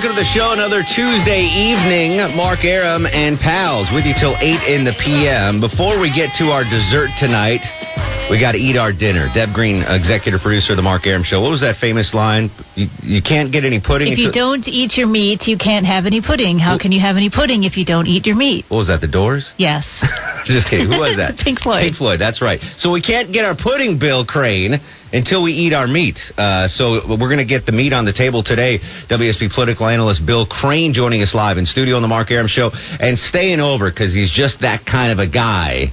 Welcome to the show. Another Tuesday evening. Mark Arum and pals with you till 8 in the p.m. Before we get to our dessert tonight, we got to eat our dinner. Deb Green, executive producer of the Mark Arum Show. What was that famous line? You, you can't get any pudding. If you don't eat your meat, you can't have any pudding. How can you have any pudding if you don't eat your meat? What was that? The Doors? Yes. Just kidding. Who was that? Pink Floyd. Pink Floyd. That's right. So we can't get our pudding, Bill Crane, until we eat our meat. Uh, so we're going to get the meat on the table today. WSB political analyst Bill Crane joining us live in studio on the Mark Arum Show and staying over because he's just that kind of a guy.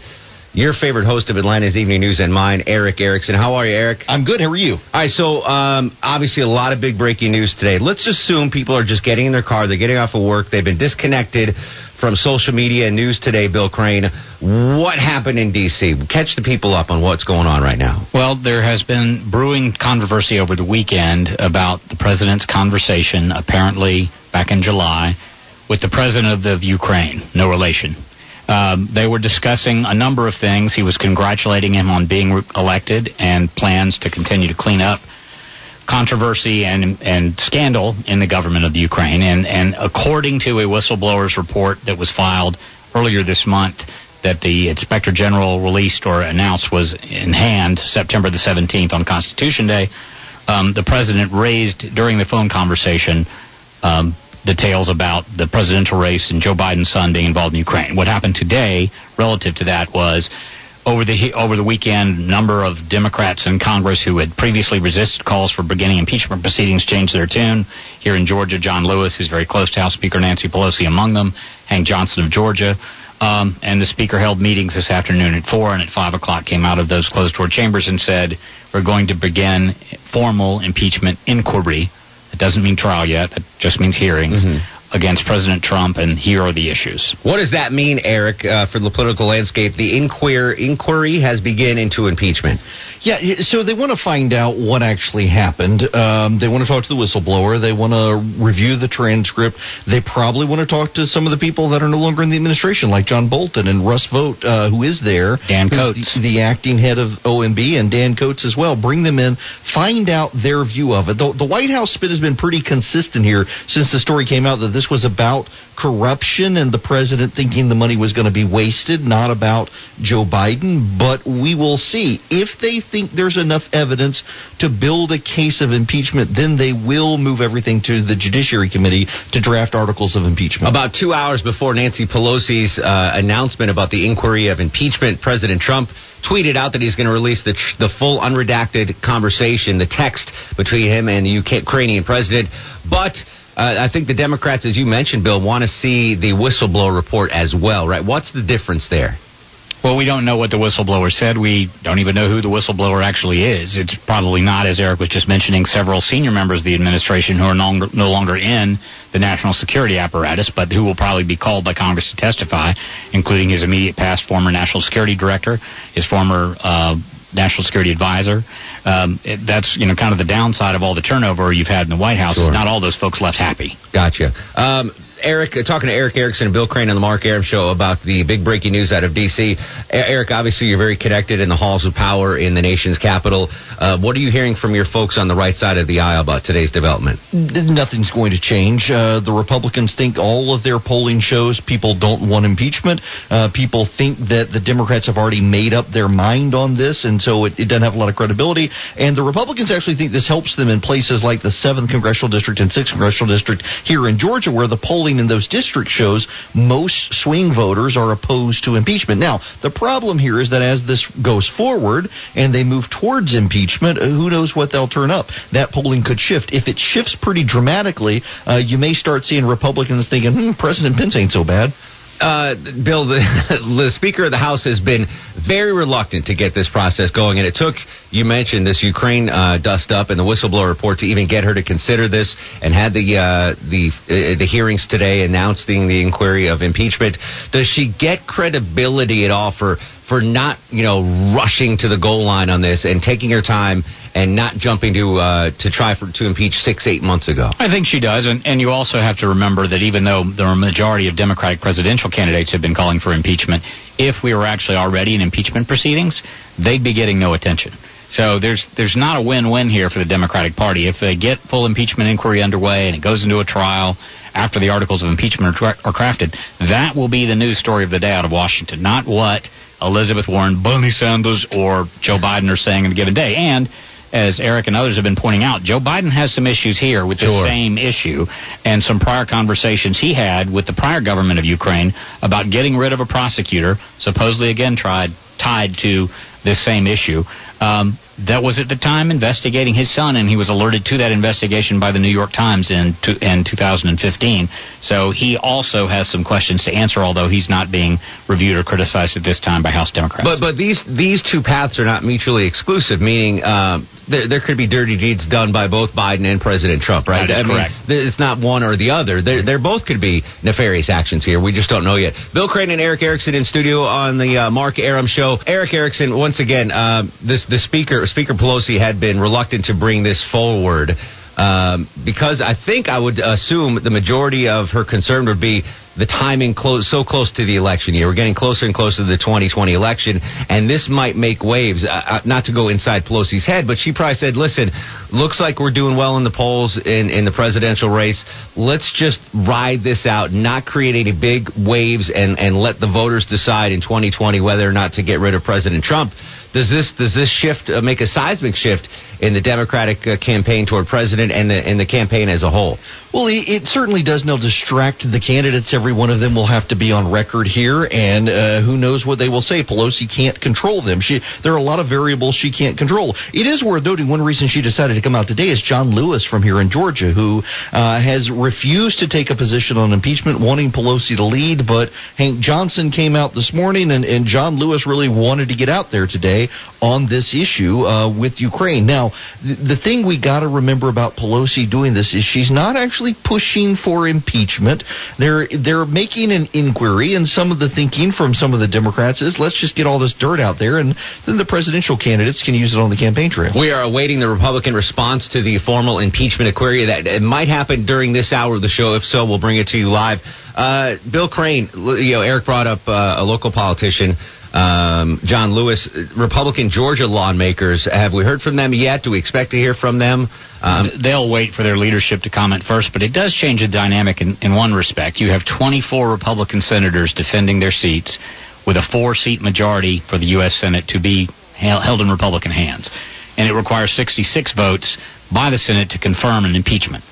Your favorite host of Atlanta's Evening News and mine, Erick Erickson. How are you, Erick? I'm good. How are you? All right, so um, obviously a lot of big breaking news today. Let's assume people are just getting in their car, they're getting off of work, they've been disconnected from social media and news today, Bill Crane. What happened in D.C.? Catch the people up on what's going on right now. Well, there has been brewing controversy over the weekend about the president's conversation, apparently back in July, with the president of Ukraine. No relation. Um, they were discussing a number of things. He was congratulating him on being re- elected and plans to continue to clean up controversy and and scandal in the government of Ukraine. And and according to a whistleblower's report that was filed earlier this month, that the inspector general released or announced was in hand September the 17th on Constitution Day. Um, the president raised during the phone conversation. Um, details about the presidential race and Joe Biden's son being involved in Ukraine. What happened today relative to that was over the over the weekend, number of Democrats in Congress who had previously resisted calls for beginning impeachment proceedings changed their tune. Here in Georgia, John Lewis, who's very close to House Speaker Nancy Pelosi, among them, Hank Johnson of Georgia. Um, and the speaker held meetings this afternoon at four and at five o'clock came out of those closed door chambers and said we're going to begin formal impeachment inquiry. It doesn't mean trial yet. It just means hearings mm-hmm. Against President Trump, and here are the issues. What does that mean, Erick, uh, for the political landscape? The inquir- inquiry has begun into impeachment. Yeah, so they want to find out what actually happened. Um, they want to talk to the whistleblower. They want to review the transcript. They probably want to talk to some of the people that are no longer in the administration, like John Bolton and Russ Vought, uh, who is there. Dan who's Coats. The, the acting head of OMB, and Dan Coats as well. Bring them in, find out their view of it. The, the White House spin has been pretty consistent here since the story came out that this was about corruption and the president thinking the money was going to be wasted, not about Joe Biden. But we will see. If they think there's enough evidence to build a case of impeachment, then they will move everything to the Judiciary Committee to draft articles of impeachment. About two hours before Nancy Pelosi's uh, announcement about the inquiry of impeachment, President Trump tweeted out that he's going to release the, the full unredacted conversation, the text between him and the Ukrainian president. But I think the Democrats, as you mentioned, Bill, want to see the whistleblower report as well, right? What's the difference there? Well, we don't know what the whistleblower said. We don't even know who the whistleblower actually is. It's probably not, as Erick was just mentioning, several senior members of the administration who are no no longer in the national security apparatus, but who will probably be called by Congress to testify, including his immediate past former national security director, his former uh, national security advisor. Um, it, that's you know kind of the downside of all the turnover you've had in the White House. Sure. Not all those folks left happy. Gotcha. Um, Erick, uh, talking to Erick Erickson and Bill Crane on the Mark Arum Show about the big breaking news out of D.C. Erick, obviously you're very connected in the halls of power in the nation's capital. Uh, what are you hearing from your folks on the right side of the aisle about today's development? Nothing's going to change. Uh, the Republicans think all of their polling shows people don't want impeachment. Uh, people think that the Democrats have already made up their mind on this, and so it, it doesn't have a lot of credibility. And the Republicans actually think this helps them in places like the 7th Congressional District and 6th Congressional District here in Georgia, where the polling in those districts shows most swing voters are opposed to impeachment. Now, the problem here is that as this goes forward and they move towards impeachment, uh, who knows what they'll turn up. That polling could shift. If it shifts pretty dramatically, uh, you may start seeing Republicans thinking, hmm, President Pence ain't so bad. Uh, Bill, the, the Speaker of the House has been very reluctant to get this process going, and it took you mentioned this Ukraine uh, dust up and the whistleblower report to even get her to consider this, and had the uh, the uh, the hearings today announcing the inquiry of impeachment. Does she get credibility at all for for not you know rushing to the goal line on this and taking her time and not jumping to uh, to try for to impeach six eight months ago? I think she does, and and you also have to remember that even though the majority of Democratic presidential candidates have been calling for impeachment, if we were actually already in impeachment proceedings, they'd be getting no attention. So there's there's not a win-win here for the Democratic Party. If they get full impeachment inquiry underway and it goes into a trial after the articles of impeachment are, tra- are crafted, that will be the news story of the day out of Washington, not what Elizabeth Warren, Bernie Sanders, or Joe Biden are saying in a given day. And as Erick and others have been pointing out, Joe Biden has some issues here with the same issue and some prior conversations he had with the prior government of Ukraine about getting rid of a prosecutor, supposedly again tried tied to this same issue. Um, that was at the time investigating his son, and he was alerted to that investigation by the New York Times in to, in 2015. So he also has some questions to answer, although he's not being reviewed or criticized at this time by House Democrats. But but these these two paths are not mutually exclusive. Meaning, uh, there there could be dirty deeds done by both Biden and President Trump, right? That is I correct. th- it's not one or the other. There there both could be nefarious actions here. We just don't know yet. Bill Crane and Erick Erickson in studio on the uh, Mark Arum show. Erick Erickson, once again, uh, this the speaker Speaker Pelosi had been reluctant to bring this forward. Um, because I think I would assume the majority of her concern would be the timing close so close to the election year. We're getting closer and closer to the 2020 election, and this might make waves. Uh, not to go inside Pelosi's head, but she probably said, "Listen, looks like we're doing well in the polls in in the presidential race. Let's just ride this out, not create any big waves, and and let the voters decide in 2020 whether or not to get rid of President Trump." Does this does this shift uh, make a seismic shift in the Democratic uh, campaign toward president and the and the campaign as a whole? Well, it, it certainly does now distract the candidates. Every one of them will have to be on record here, and uh, who knows what they will say. Pelosi can't control them. She, there are a lot of variables she can't control. It is worth noting one reason she decided to come out today is John Lewis from here in Georgia, who uh, has refused to take a position on impeachment, wanting Pelosi to lead. But Hank Johnson came out this morning, and, and John Lewis really wanted to get out there today on this issue uh, with Ukraine. Now, th- the thing we got to remember about Pelosi doing this is she's not actually pushing for impeachment. They're they're making an inquiry, and some of the thinking from some of the Democrats is let's just get all this dirt out there, and then the presidential candidates can use it on the campaign trail. We are awaiting the Republican response to the formal impeachment inquiry. That it might happen during this hour of the show. If so, we'll bring it to you live. Uh, Bill Crane, you know, Erick brought up uh, a local politician, um, John Lewis. Republican Georgia lawmakers. Have we heard from them yet? Do we expect to hear from them? Um, They'll wait for their leadership to comment first, but it does change the dynamic in, in one respect. You have 24 Republican senators defending their seats with a four seat majority for the U.S. Senate to be held in Republican hands. And it requires 66 votes by the Senate to confirm an impeachment.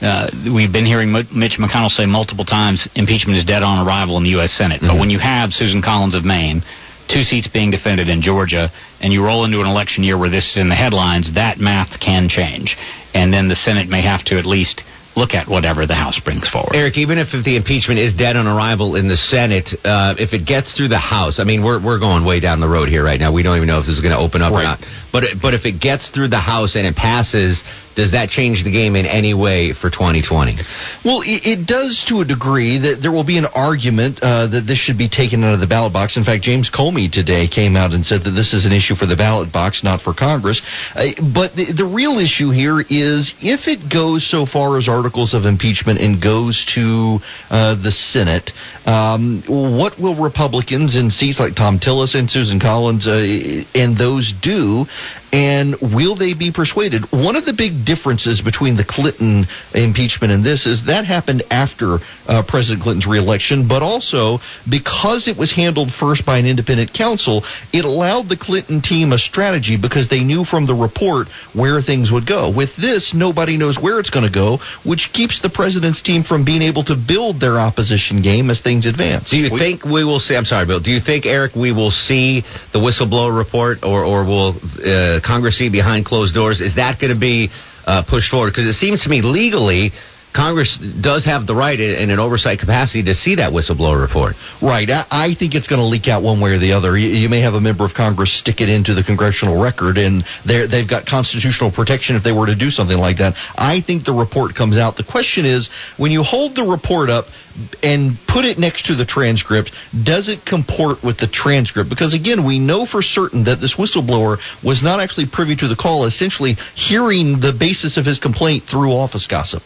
Uh, we've been hearing Mitch McConnell say multiple times impeachment is dead on arrival in the U.S. Senate. But when you have Susan Collins of Maine, two seats being defended in Georgia, and you roll into an election year where this is in the headlines, that math can change. And then the Senate may have to at least look at whatever the House brings forward. Erick, even if, if the impeachment is dead on arrival in the Senate, uh, if it gets through the House, I mean, we're we're going way down the road here right now. We don't even know if this is going to open up or not. But but if it gets through the House and it passes, does that change the game in any way for 2020? Well, it, it does to a degree that there will be an argument uh, that this should be taken out of the ballot box. In fact, James Comey today came out and said that this is an issue for the ballot box, not for Congress. Uh, but the, the real issue here is if it goes so far as articles of impeachment and goes to uh, the Senate, um, what will Republicans in seats like Thom Tillis and Susan Collins uh, and those do? And will they be persuaded? One of the big differences between the Clinton impeachment and this is that happened after uh, President Clinton's reelection, but also because it was handled first by an independent counsel, it allowed the Clinton team a strategy because they knew from the report where things would go. With this, nobody knows where it's going to go, which keeps the president's team from being able to build their opposition game as things advance. Do you think we will see? I'm sorry, Bill. Do you think Erick we will see the whistleblower report, or or will uh, Congress see behind closed doors? Is that going to be uh, pushed forward? Because it seems to me legally. Congress does have the right in an oversight capacity to see that whistleblower report. Right. I, think it's going to leak out one way or the other. You, may have a member of Congress stick it into the congressional record, and they've got constitutional protection if they were to do something like that. I think the report comes out. The question is, when you hold the report up and put it next to the transcript, does it comport with the transcript? Because again, we know for certain that this whistleblower was not actually privy to the call, essentially hearing the basis of his complaint through office gossip.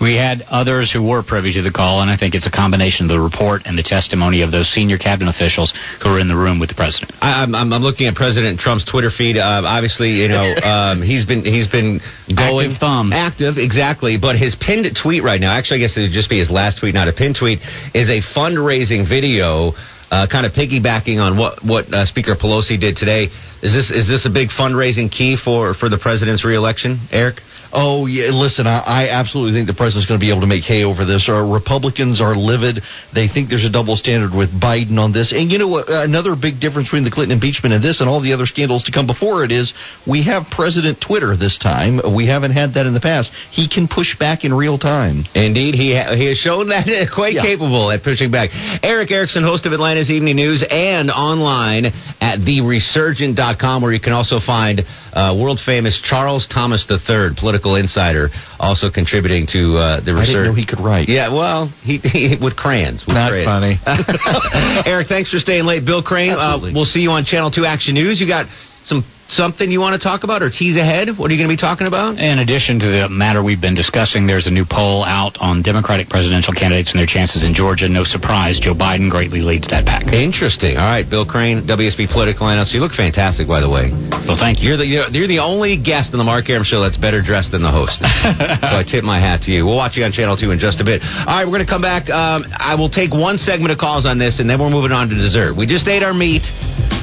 We had others who were privy to the call, and I think it's a combination of the report and the testimony of those senior cabinet officials who were in the room with the president. I, am I'm, I'm looking at President Trump's Twitter feed. Uh, obviously, you know um, he's been he's been going active thumb active exactly, but his pinned tweet right now, actually, I guess it would just be his last tweet, not a pinned tweet, is a fundraising video. Uh, kind of piggybacking on what what uh, Speaker Pelosi did today. Is this is this a big fundraising key for for the president's reelection, Erick? Oh yeah, listen, I, I absolutely think the president's going to be able to make hay over this. Our Republicans are livid. They think there's a double standard with Biden on this. And you know what? Another big difference between the Clinton impeachment and this and all the other scandals to come before it is we have President Twitter this time. We haven't had that in the past. He can push back in real time. Indeed, he ha- he has shown that quite yeah. capable at pushing back. Erick Erickson, host of Atlanta's Evening News, and online at theresurgent.com, where you can also find uh, world famous Charles Thomas III, political insider, also contributing to uh, the Resurgent. I didn't know he could write. Yeah, well, he, he with crayons. With Not funny. Erick, thanks for staying late. Bill Crane, uh, we'll see you on Channel 2 Action News. You got some something you want to talk about or tease ahead? What are you going to be talking about? In addition to the matter we've been discussing, there's a new poll out on Democratic presidential candidates and their chances in Georgia. No surprise, Joe Biden greatly leads that pack. Interesting. All right, Bill Crane, WSB Political Analyst. You look fantastic, by the way. Well, thank you. You're the, you're, you're the only guest on the Mark Arum Show that's better dressed than the host. so I tip my hat to you. We'll watch you on Channel 2 in just a bit. All right, we're going to come back. Um, I will take one segment of calls on this, and then we're moving on to dessert. We just ate our meat.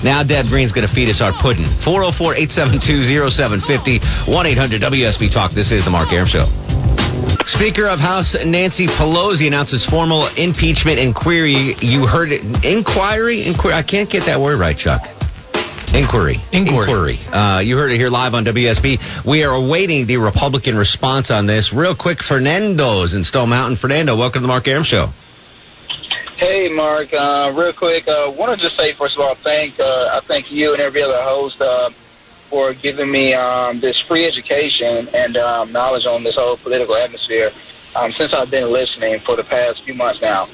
Now Deb Green's going to feed us our pudding. 404 872 872 1 800 WSB Talk. This is The Mark Arum Show. Speaker of House Nancy Pelosi announces formal impeachment inquiry. You heard it. Inquiry? Inquiry. I can't get that word right, Chuck. Inquiry. Inquiry. Inquiry. Uh, you heard it here live on WSB. We are awaiting the Republican response on this. Real quick, Fernando's in Stone Mountain. Fernando, welcome to the Mark Arum Show. Hey, Mark. Uh, real quick, I uh, want to just say, first of all, thank uh, I thank you and every other host uh, for giving me um, this free education and um, knowledge on this whole political atmosphere um, since I've been listening for the past few months now.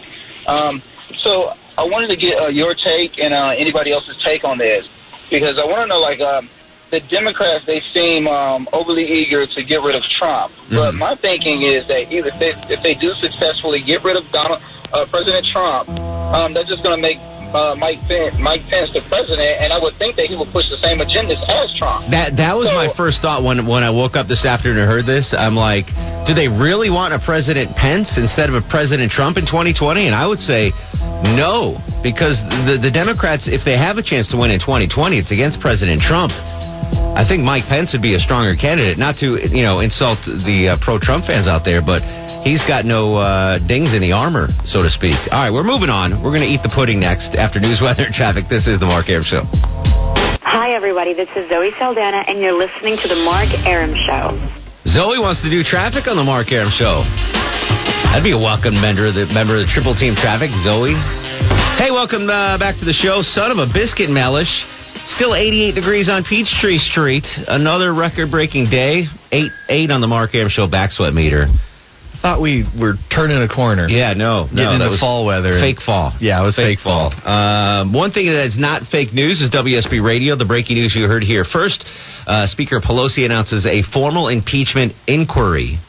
Um, so I wanted to get uh, your take and uh, anybody else's take on this because I want to know, like, um, the Democrats, they seem um, overly eager to get rid of Trump. Mm-hmm. But my thinking is that either if they, if they do successfully get rid of Donald, uh, President Trump, um, that's just going to make uh, Mike Pence, Mike Pence the president, and I would think that he would push the same agendas as Trump. That that was so, my first thought when when I woke up this afternoon and heard this. I'm like, do they really want a President Pence instead of a President Trump in 2020? And I would say no, because the the Democrats, if they have a chance to win in 2020, it's against President Trump. I think Mike Pence would be a stronger candidate. Not to you know insult the uh, pro Trump fans out there, but He's got no uh, dings in the armor, so to speak. All right, we're moving on. We're going to eat the pudding next after news, weather, and traffic. This is the Mark Arum Show. Hi, everybody. This is Zoe Saldana, and you're listening to the Mark Arum Show. Zoe wants to do traffic on the Mark Arum Show. That'd be a welcome member of the member of the Triple Team Traffic, Zoe. Hey, welcome uh, back to the show, son of a biscuit mellish. Still 88 degrees on Peachtree Street. Another record-breaking day. Eight eight on the Mark Arum Show back sweat meter thought we were turning a corner. Yeah, no, no, that was fall weather. Fake fall. Yeah, it was fake, fake fall. fall. Um, one thing that is not fake news is WSB Radio. The breaking news you heard here first. Uh, Speaker Pelosi announces a formal impeachment inquiry.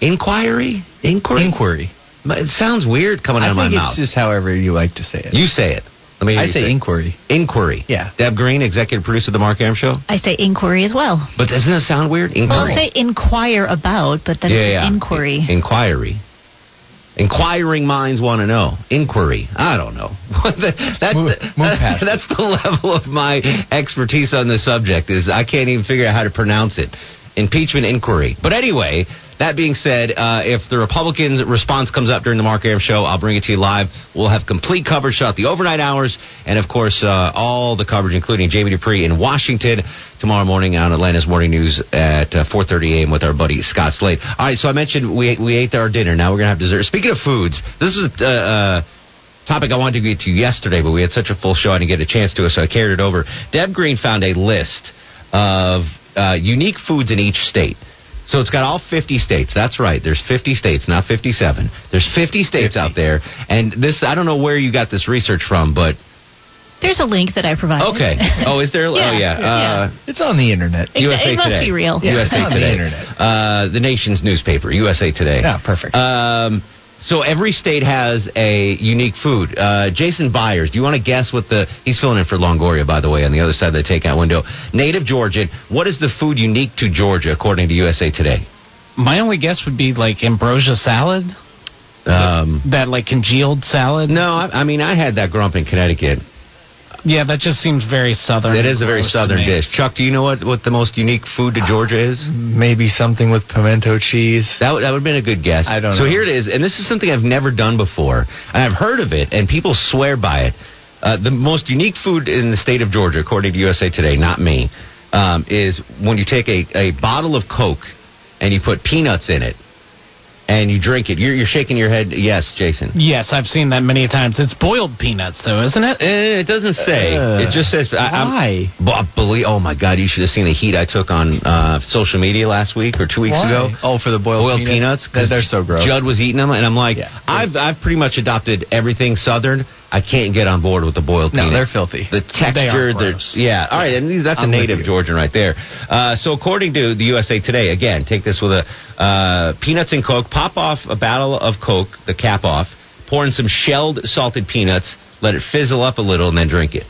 Inquiry? Inquiry? Inquiry. It sounds weird coming out of my mouth. It's just however you like to say it. You say it. Let me I say, say inquiry. Inquiry. Yeah. Deb Green, executive producer of the Mark Arum Show. I say inquiry as well. But doesn't that sound weird? Inquiry. Well, say inquire about, but then yeah, yeah. inquiry. Inquiry. Inquiring minds want to know. Inquiry. I don't know. that's, move, the, move that's the level of my expertise on the subject. Is I can't even figure out how to pronounce it. Impeachment inquiry. But anyway, that being said, uh, if the Republicans' response comes up during the Mark Arum show, I'll bring it to you live. We'll have complete coverage throughout the overnight hours, and of course, uh, all the coverage, including Jamie Dupree in Washington tomorrow morning on Atlanta's Morning News at uh, 4:30 a.m. with our buddy Scott Slade. All right, so I mentioned we we ate our dinner. Now we're gonna have dessert. Speaking of foods, this is a. Uh, uh, topic I wanted to get to yesterday, but we had such a full show I didn't get a chance to, so I carried it over. Deb Green found a list of uh, unique foods in each state. So it's got all 50 states. That's right. There's 50 states, not 57. There's 50 states 50. out there. And this, I don't know where you got this research from, but There's a link that I provided. okay. Oh, is there? Yeah, oh, yeah. yeah. Uh, It's on the internet. It- USA it must Today. be real. Yeah, USA it's on the Today. internet. Uh, the nation's newspaper, USA Today. Yeah, perfect. Um, so every state has a unique food. Uh, Jason Byers, do you want to guess what the? He's filling in for Longoria, by the way, on the other side of the takeout window. Native Georgian. What is the food unique to Georgia, according to USA Today? My only guess would be like ambrosia salad, Um, that like congealed salad. no, I, I mean I had that growing up in Connecticut. Yeah, that just seems very southern. It is a very southern dish. Chuck, do you know what, what the most unique food to Georgia is? Maybe something with pimento cheese. That would, that would have been a good guess. I don't So know. So here it is, and this is something I've never done before, and I've heard of it, and people swear by it. Uh, the most unique food in the state of Georgia, according to USA Today, not me, um, is when you take a, a bottle of Coke and you put peanuts in it, and you drink it. You're, you're shaking your head. Yes, Jason. Yes, I've seen that many times. It's boiled peanuts, though, isn't it? Eh, It doesn't say. Uh, it just says. I, I'm- why? Well, believe, oh my God! You should have seen the heat I took on uh, social media last week or two weeks Why? ago. Oh, for the boiled, boiled peanuts They're, they're so gross. Judd was eating them, and I'm like, Yeah. I've I've pretty much adopted everything Southern. I can't get on board with the boiled no, peanuts. they're filthy. The texture, they're gross. yeah. All right, and that's I'm a native. Georgian right there. Uh, so according to the USA Today, again, take this with a uh, peanuts and Coke. Pop off a bottle of Coke, the cap off. Pour in some shelled salted peanuts. Let it fizzle up a little, and then drink it.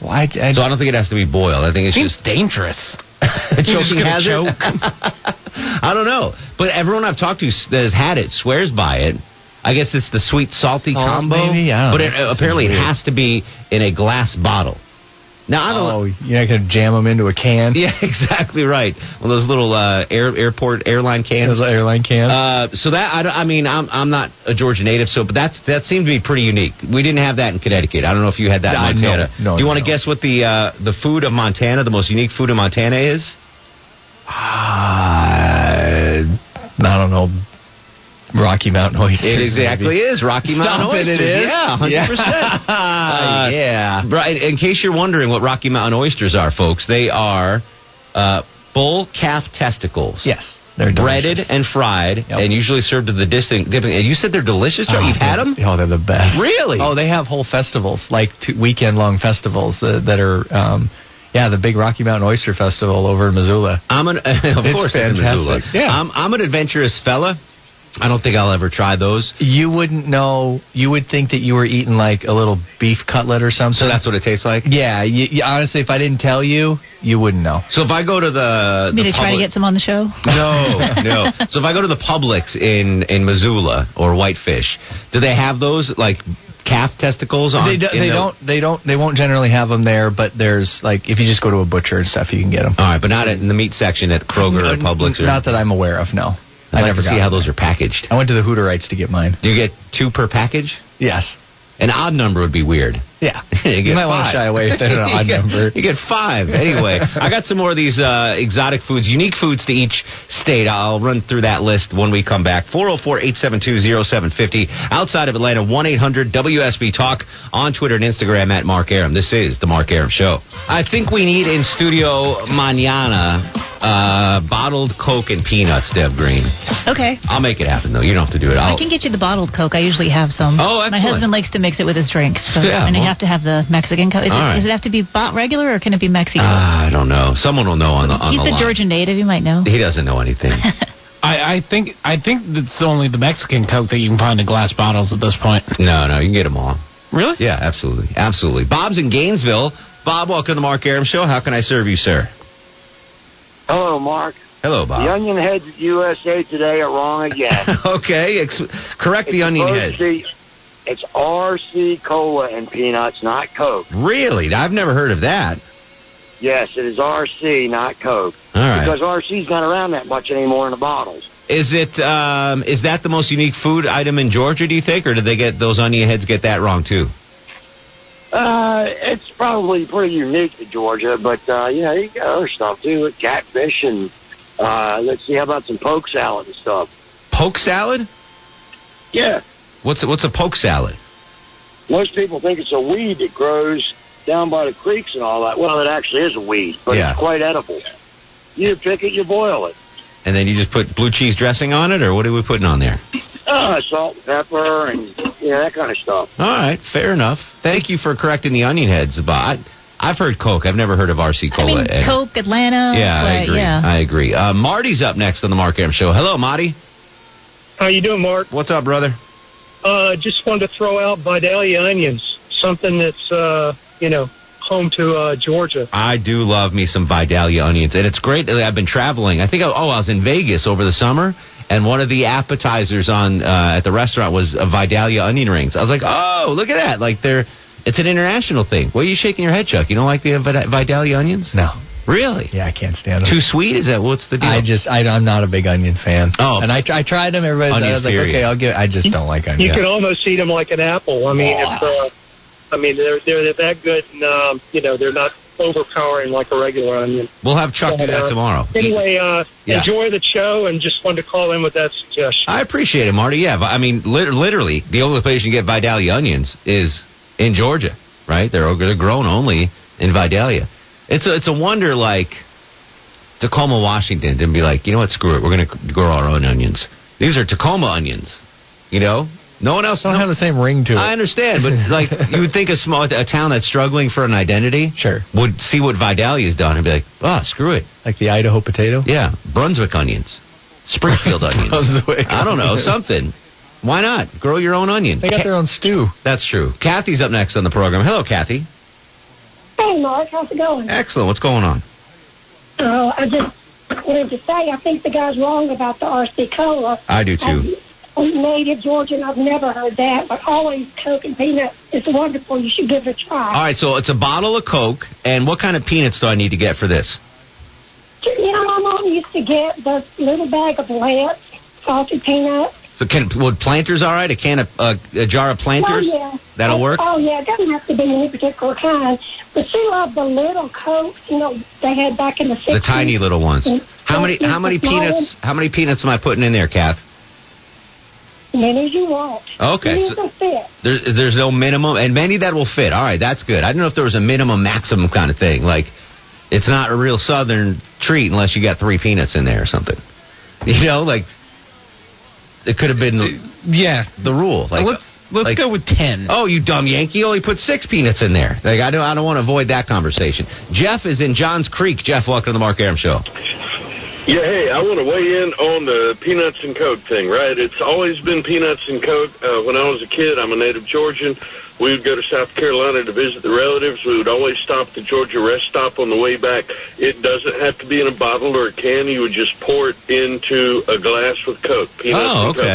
Why? I, So I don't think it has to be boiled. I think it's just dangerous. choking hazard. I don't know, but everyone I've talked to that has had it swears by it. I guess it's the sweet salty Salt, combo, maybe? But it, uh, apparently it has to be in a glass bottle. Now I don't. oh, you're not gonna jam them into a can? Yeah, exactly right. Well, those little uh, air, airport airline cans. Those airline cans. Uh, so that I, I mean I'm I'm not a Georgia native, so but that's that seemed to be pretty unique. We didn't have that in Connecticut. I don't know if you had that in Uh, no, Montana. no, Do you want to no. guess what the uh, the food of Montana, the most unique food of Montana is? Uh, I don't know. Rocky Mountain oysters. It exactly maybe. is Rocky Mountain Stop oysters. it is? Yeah, hundred Yeah. percent. Uh, yeah. Right. In case you're wondering what Rocky Mountain oysters are, folks, they are uh, bull calf testicles. Yes. They're breaded delicious. and fried, Yep. and usually served to the dipping. dipping. And you said they're delicious. Joe? Oh, You've had them? Oh, they're the best. Really? Oh, they have whole festivals, like two weekend long festivals that, that are, um, yeah, the big Rocky Mountain Oyster Festival over in Missoula. I'm an, of It's course, it's in. Missoula. Yeah. I'm, I'm an adventurous fella. I don't think I'll ever try those. You wouldn't know. You would think that you were eating like a little beef cutlet or something. So that's what it tastes like. yeah. You, you, honestly, if I didn't tell you, you wouldn't know. So if I go to the, Me the to try to get some on the show. No, no. So if I go to the Publix in in Missoula or Whitefish, do they have those like calf testicles on? They, do, they the, don't. They don't. They won't generally have them there. But there's like if you just go to a butcher and stuff, you can get them. All right, but not in the meat section at Kroger or Publix. Or, Not that I'm aware of. No, I'd I like never to see how those are packaged. I went to the Hutterites to get mine. Do you get two per package? Yes. An odd number would be weird. Yeah. you, get might want to shy away if they're an odd you get, number. You get five. Anyway, I got some more of these uh, exotic foods, unique foods to each state. I'll run through that list when we come back. 404-872-0750. Outside of Atlanta, 1-800-WSB Talk. On Twitter and Instagram at Mark Arum. This is The Mark Arum Show. I think we need in studio manana uh, bottled Coke and peanuts, Deb Green. Okay. I'll make it happen, though. You don't have to do it. I'll, I can get you the bottled Coke. I usually have some. Oh, excellent. My husband likes to mix it with his drinks. So, Yeah, and well- you have to have the Mexican Coke. Is, All it, right. does it have to be bought regular or can it be Mexican? Ah, I don't know. Someone will know on the on He's the a line. Georgian native. You might know. He doesn't know anything. I, I think I think it's only the Mexican Coke that you can find in glass bottles at this point. no, no, you can get them all. Really? Yeah, absolutely, absolutely. Bob's in Gainesville. Bob, welcome to the Mark Arum Show. How can I serve you, sir? Hello, Mark. Hello, Bob. The. Onion Heads at USA Today are wrong again. okay, ex- correct the It's onion supposed head. to It's RC Cola and peanuts, not Coke. Really? I've never heard of that. Yes, it is RC, not Coke. All right. Because RC's not around that much anymore in the bottles. Is it um, is that the most unique food item in Georgia? Do you think, or did they get those onion heads get that wrong too? Uh, it's probably pretty unique to Georgia, but uh, you know, you got other stuff too, catfish and uh, let's see, how about some poke salad and stuff? Poke salad? Yeah. What's a, what's a poke salad? Most people think it's a weed that grows down by the creeks and all that. Well, it actually is a weed, but Yeah. it's quite edible. You pick it, you boil it. And then you just put blue cheese dressing on it, or what are we putting on there? Uh, salt and pepper and you know, that kind of stuff. All right, fair enough. Thank you for correcting the onion heads, but I've heard Coke. I've never heard of RC Cola. I Cola. mean, And- Coke, Atlanta. yeah, I agree. Yeah. I agree. Uh, Marty's up next on the Mark Arum Show. Hello, Marty. How you doing, Mark? What's up, brother? Uh, just wanted to throw out Vidalia onions, something that's uh, you know home to uh, Georgia. I do love me some Vidalia onions, and it's great that I've been traveling. I think oh, I was in Vegas over the summer, and one of the appetizers on uh, at the restaurant was uh, Vidalia onion rings. I was like, oh, look at that! Like they're it's an international thing. What are you shaking your head, Chuck? You don't like the uh, Vid- Vidalia onions? No. Really? Yeah, I can't stand them. Too sweet? Is that what's the deal? I just I, I'm not a big onion fan. Oh. and I I tried them. Everybody I was like, okay, I'll give. I just don't like onions. You can almost eat them like an apple. I mean, if, uh, I mean they're they're that good, and um, you know they're not overpowering like a regular onion. We'll have Chuck do that Uh, tomorrow. Anyway, uh, Yeah. enjoy the show, and just wanted to call in with that suggestion. I appreciate it, Marty. Yeah, I mean, lit- literally, the only place you can get Vidalia onions is in Georgia, right? They're they're grown only in Vidalia. It's a it's a wonder, like Tacoma, Washington, to be like, you know what? Screw it. We're going to grow our own onions. These are Tacoma onions. You know, no one else. don't no- have the same ring to it. I understand, but like you would think a small a town that's struggling for an identity, Sure. would see what Vidalia's done and be like, oh, screw it. Like the Idaho potato. Yeah, Brunswick onions, Springfield onions. Brunswick I don't know something. Why not grow your own onion? They got their own stew. That's true. Kathy's up next on the program. Hello, Kathy. Hey, Mark, how's it going? Excellent. What's going on? Uh, I just wanted to say I think the guy's wrong about the RC Cola. I do too. I'm native Georgian. I've never heard that, but always Coke and peanut is wonderful. You should give it a try. All right, so it's a bottle of Coke, and what kind of peanuts do I need to get for this? You know, my mom used to get the little bag of Lance, salted peanuts. So can would planters all right? A can of uh, a jar of planters? Oh, yeah. That'll work. Oh, yeah. It doesn't have to be any particular kind. But she loved the little Cokes, you know, they had back in the 60s. The tiny little ones. How many how many peanuts? How many peanuts am I putting in there, Kath? Many as you want. Okay, Many so- will fit. There's there's no minimum, and many that will fit. All right, that's good. I don't know if there was a minimum maximum kind of thing. Like, it's not a real southern treat unless you got three peanuts in there or something. You know, like it could have been yeah the rule. Like let's let's like- go with ten. Oh, you dumb Yankee! You only put six peanuts in there. Like I don't I don't want to avoid that conversation. Jeff is in Johns Creek. Jeff, welcome to the Mark Arum Show. Yeah, hey, I want to weigh in on the peanuts and Coke thing, right? It's always been peanuts and Coke. Uh, when I was a kid, I'm a native Georgian. We would go to South Carolina to visit the relatives. We would always stop at the Georgia rest stop on the way back. It doesn't have to be in a bottle or a can. You would just pour it into a glass with Coke. Peanuts Oh, and Coke.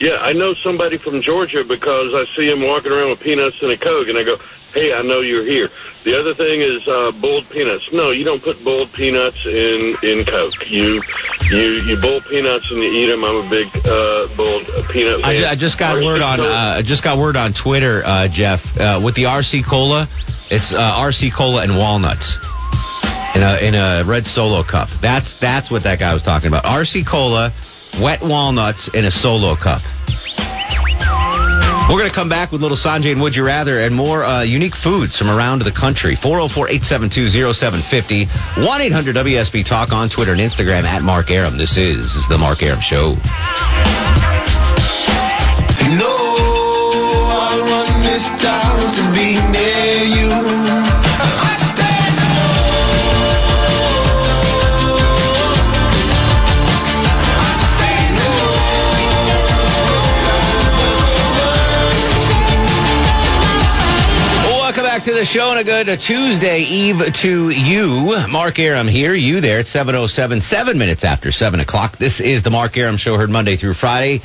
Yeah, I know somebody from Georgia because I see him walking around with peanuts and a Coke, and I go, hey, I know you're here. The other thing is uh, boiled peanuts. No, you don't put boiled peanuts in in Coke. You you you boil peanuts and you eat them. I'm a big uh, boiled peanut I, fan. ju- I just got RC word on uh, I just got word on Twitter, uh, Jeff, uh, with the RC Cola. It's uh, RC Cola and walnuts in a in a red solo cup. That's that's what that guy was talking about. RC Cola, wet walnuts in a solo cup. We're going to come back with little Sanjay and Would You Rather and more uh, unique foods from around the country. 404 872 0750 1 800 WSB Talk on Twitter and Instagram at Mark Arum. This is The Mark Arum Show. No, the show and a good Tuesday Eve to you. Mark Arum here, you there at 707, seven minutes after 7 o'clock. This is the Mark Arum Show, heard Monday through Friday,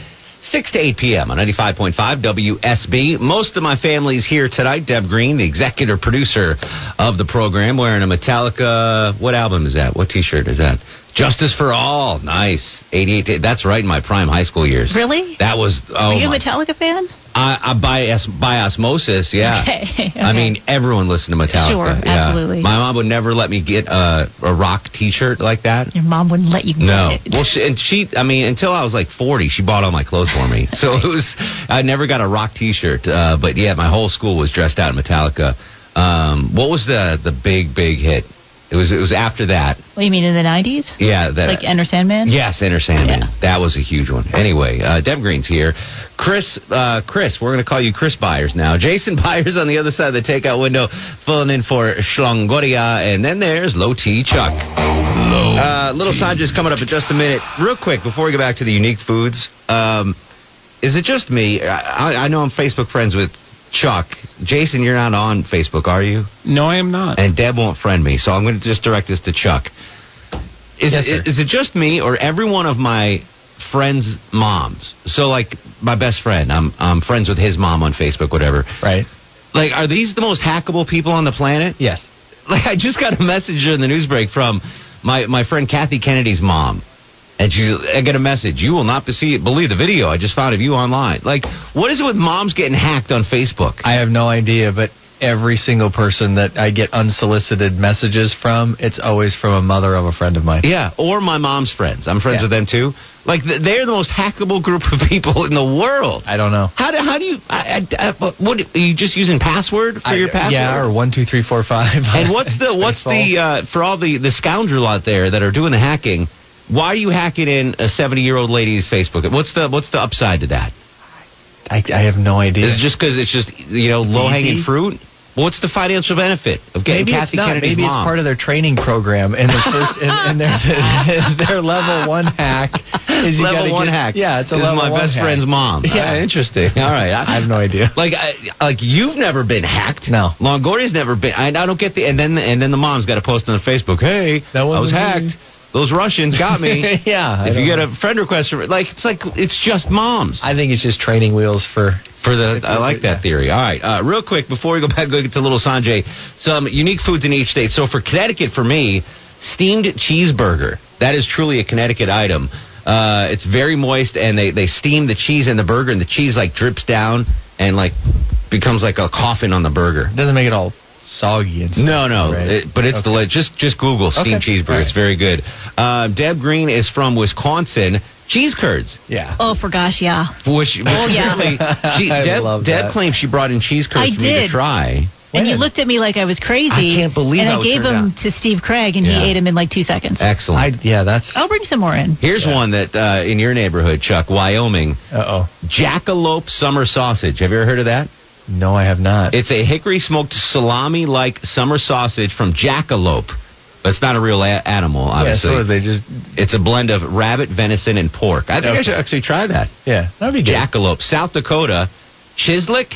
6 to 8 p.m. on 95.5 WSB. Most of my family's here tonight. Deb Green, the executive producer of the program, wearing a Metallica. What album is that? What t shirt is that? Justice for All. Nice. 88. That's right in my prime high school years. Really? That was. Oh, Are you a Metallica fan? I, I by, os- by osmosis, yeah. Okay, I mean, everyone listened to Metallica. Sure, yeah. absolutely. My mom would never let me get a, a rock T-shirt like that. Your mom wouldn't let you get No. it. Well, she, and she, I mean, until I was like 40, she bought all my clothes for me. So it was, I never got a rock T-shirt. Uh, but yeah, my whole school was dressed out in Metallica. Um, what was the the big big hit? It was it was after that. What do you mean in the 90s? Yeah, that Like Enter Sandman? Yes, Enter Sandman. That was a huge one. Anyway, uh, Deb Green's here. Chris, uh, Chris, we're going to call you Chris Byers now. Jason Byers on the other side of the takeout window, filling in for Schlongoria. And then there's Low T Chuck. Low. Uh, little Sandra's coming up in just a minute. Real quick, before we go back to the unique foods, um, is it just me? I, I know I'm Facebook friends with Chuck. Jason, you're not on Facebook, are you? No, I am not. And Deb won't friend me, so I'm going to just direct this to Chuck. Is, Yes, it, is it just me or every one of my friends' moms? So, like my best friend, I'm I'm friends with his mom on Facebook, whatever. Right. Like, are these the most hackable people on the planet? Yes. Like, I just got a message in the news break from my my friend Kathy Kennedy's mom. And she, I get a message. You will not see, believe the video I just found of you online. Like, what is it with moms getting hacked on Facebook? I have no idea, but every single person that I get unsolicited messages from, it's always from a mother of a friend of mine. Yeah, or my mom's friends. I'm friends Yeah. with them too. Like they're the most hackable group of people in the world. I don't know. How do how do you? I, I, I, what are you just using password for your password? Yeah, or one two three four five. and what's the what's the uh, for all the the scoundrel out there that are doing the hacking? Why are you hacking in a 70 year old lady's Facebook? What's the what's the upside to that? I, I have no idea. Is it just because it's just you know low hanging fruit? What's the financial benefit of getting Maybe Kathy it's not. Kennedy's Maybe mom? it's part of their training program, and the first and, and their their level one hack is you level one get, hack. Yeah, it's a This level my one best hack. friend's mom. Yeah, Ah, interesting. All right, I have no idea. Like, I, like you've never been hacked. No. Longoria's never been. I, I don't get the. And then, and then the mom's got to post on the Facebook. Hey, That I was hacked. me." Those Russians got me. yeah. If you don't get know. a friend request, for, like it's like it's just moms. I think it's just training wheels for For the, I like that theory. All right, uh, real quick before we go back go get to Little Sanjay, some unique foods in each state. So for Connecticut, for me, steamed cheeseburger. That is truly a Connecticut item. Uh, it's very moist, and they they steam the cheese in the burger, and the cheese like drips down and like becomes like a coffin on the burger. doesn't make it all soggy and stuff. No, no, right? it- but it's Okay. deli- Just just Google steamed Okay. cheeseburger. All It's very good. Uh, Deb Green is from Wisconsin. Cheese curds. Yeah. Oh, for gosh, yeah. Which, Oh, yeah. she, I Deb, love Deb claims she brought in cheese curds I for me to did. try. And you looked at me like I was crazy. I can't believe And how I gave turned them to Steve Craig, and Yeah. he ate them in like two seconds. Excellent. I, yeah, that's. I'll bring some more in. Here's one that uh, in your neighborhood, Chuck, Wyoming, Uh oh. Jackalope summer sausage. Have you ever heard of that? No, I have not. It's a hickory smoked salami like summer sausage from Jackalope. But it's not a real a- animal, yeah, obviously. so they just. It's a blend of rabbit, venison, and pork. I think I should actually try that. Yeah, that'd be good. Jackalope, South Dakota, Chislic.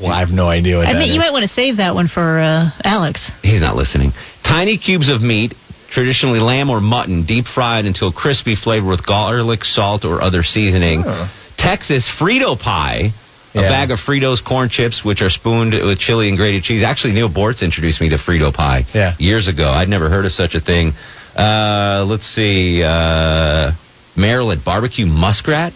Well, I have no idea what I that think you is. might want to save that one for uh, Alex. He's not listening. Tiny cubes of meat, traditionally lamb or mutton, deep fried until crispy, flavored with garlic, salt, or other seasoning. Oh. Texas Frito pie. A bag of Fritos corn chips, which are spooned with chili and grated cheese. Actually, Neal Boortz introduced me to Frito pie Yeah. years ago. I'd never heard of such a thing. Uh, let's see. Uh, Maryland barbecue muskrat.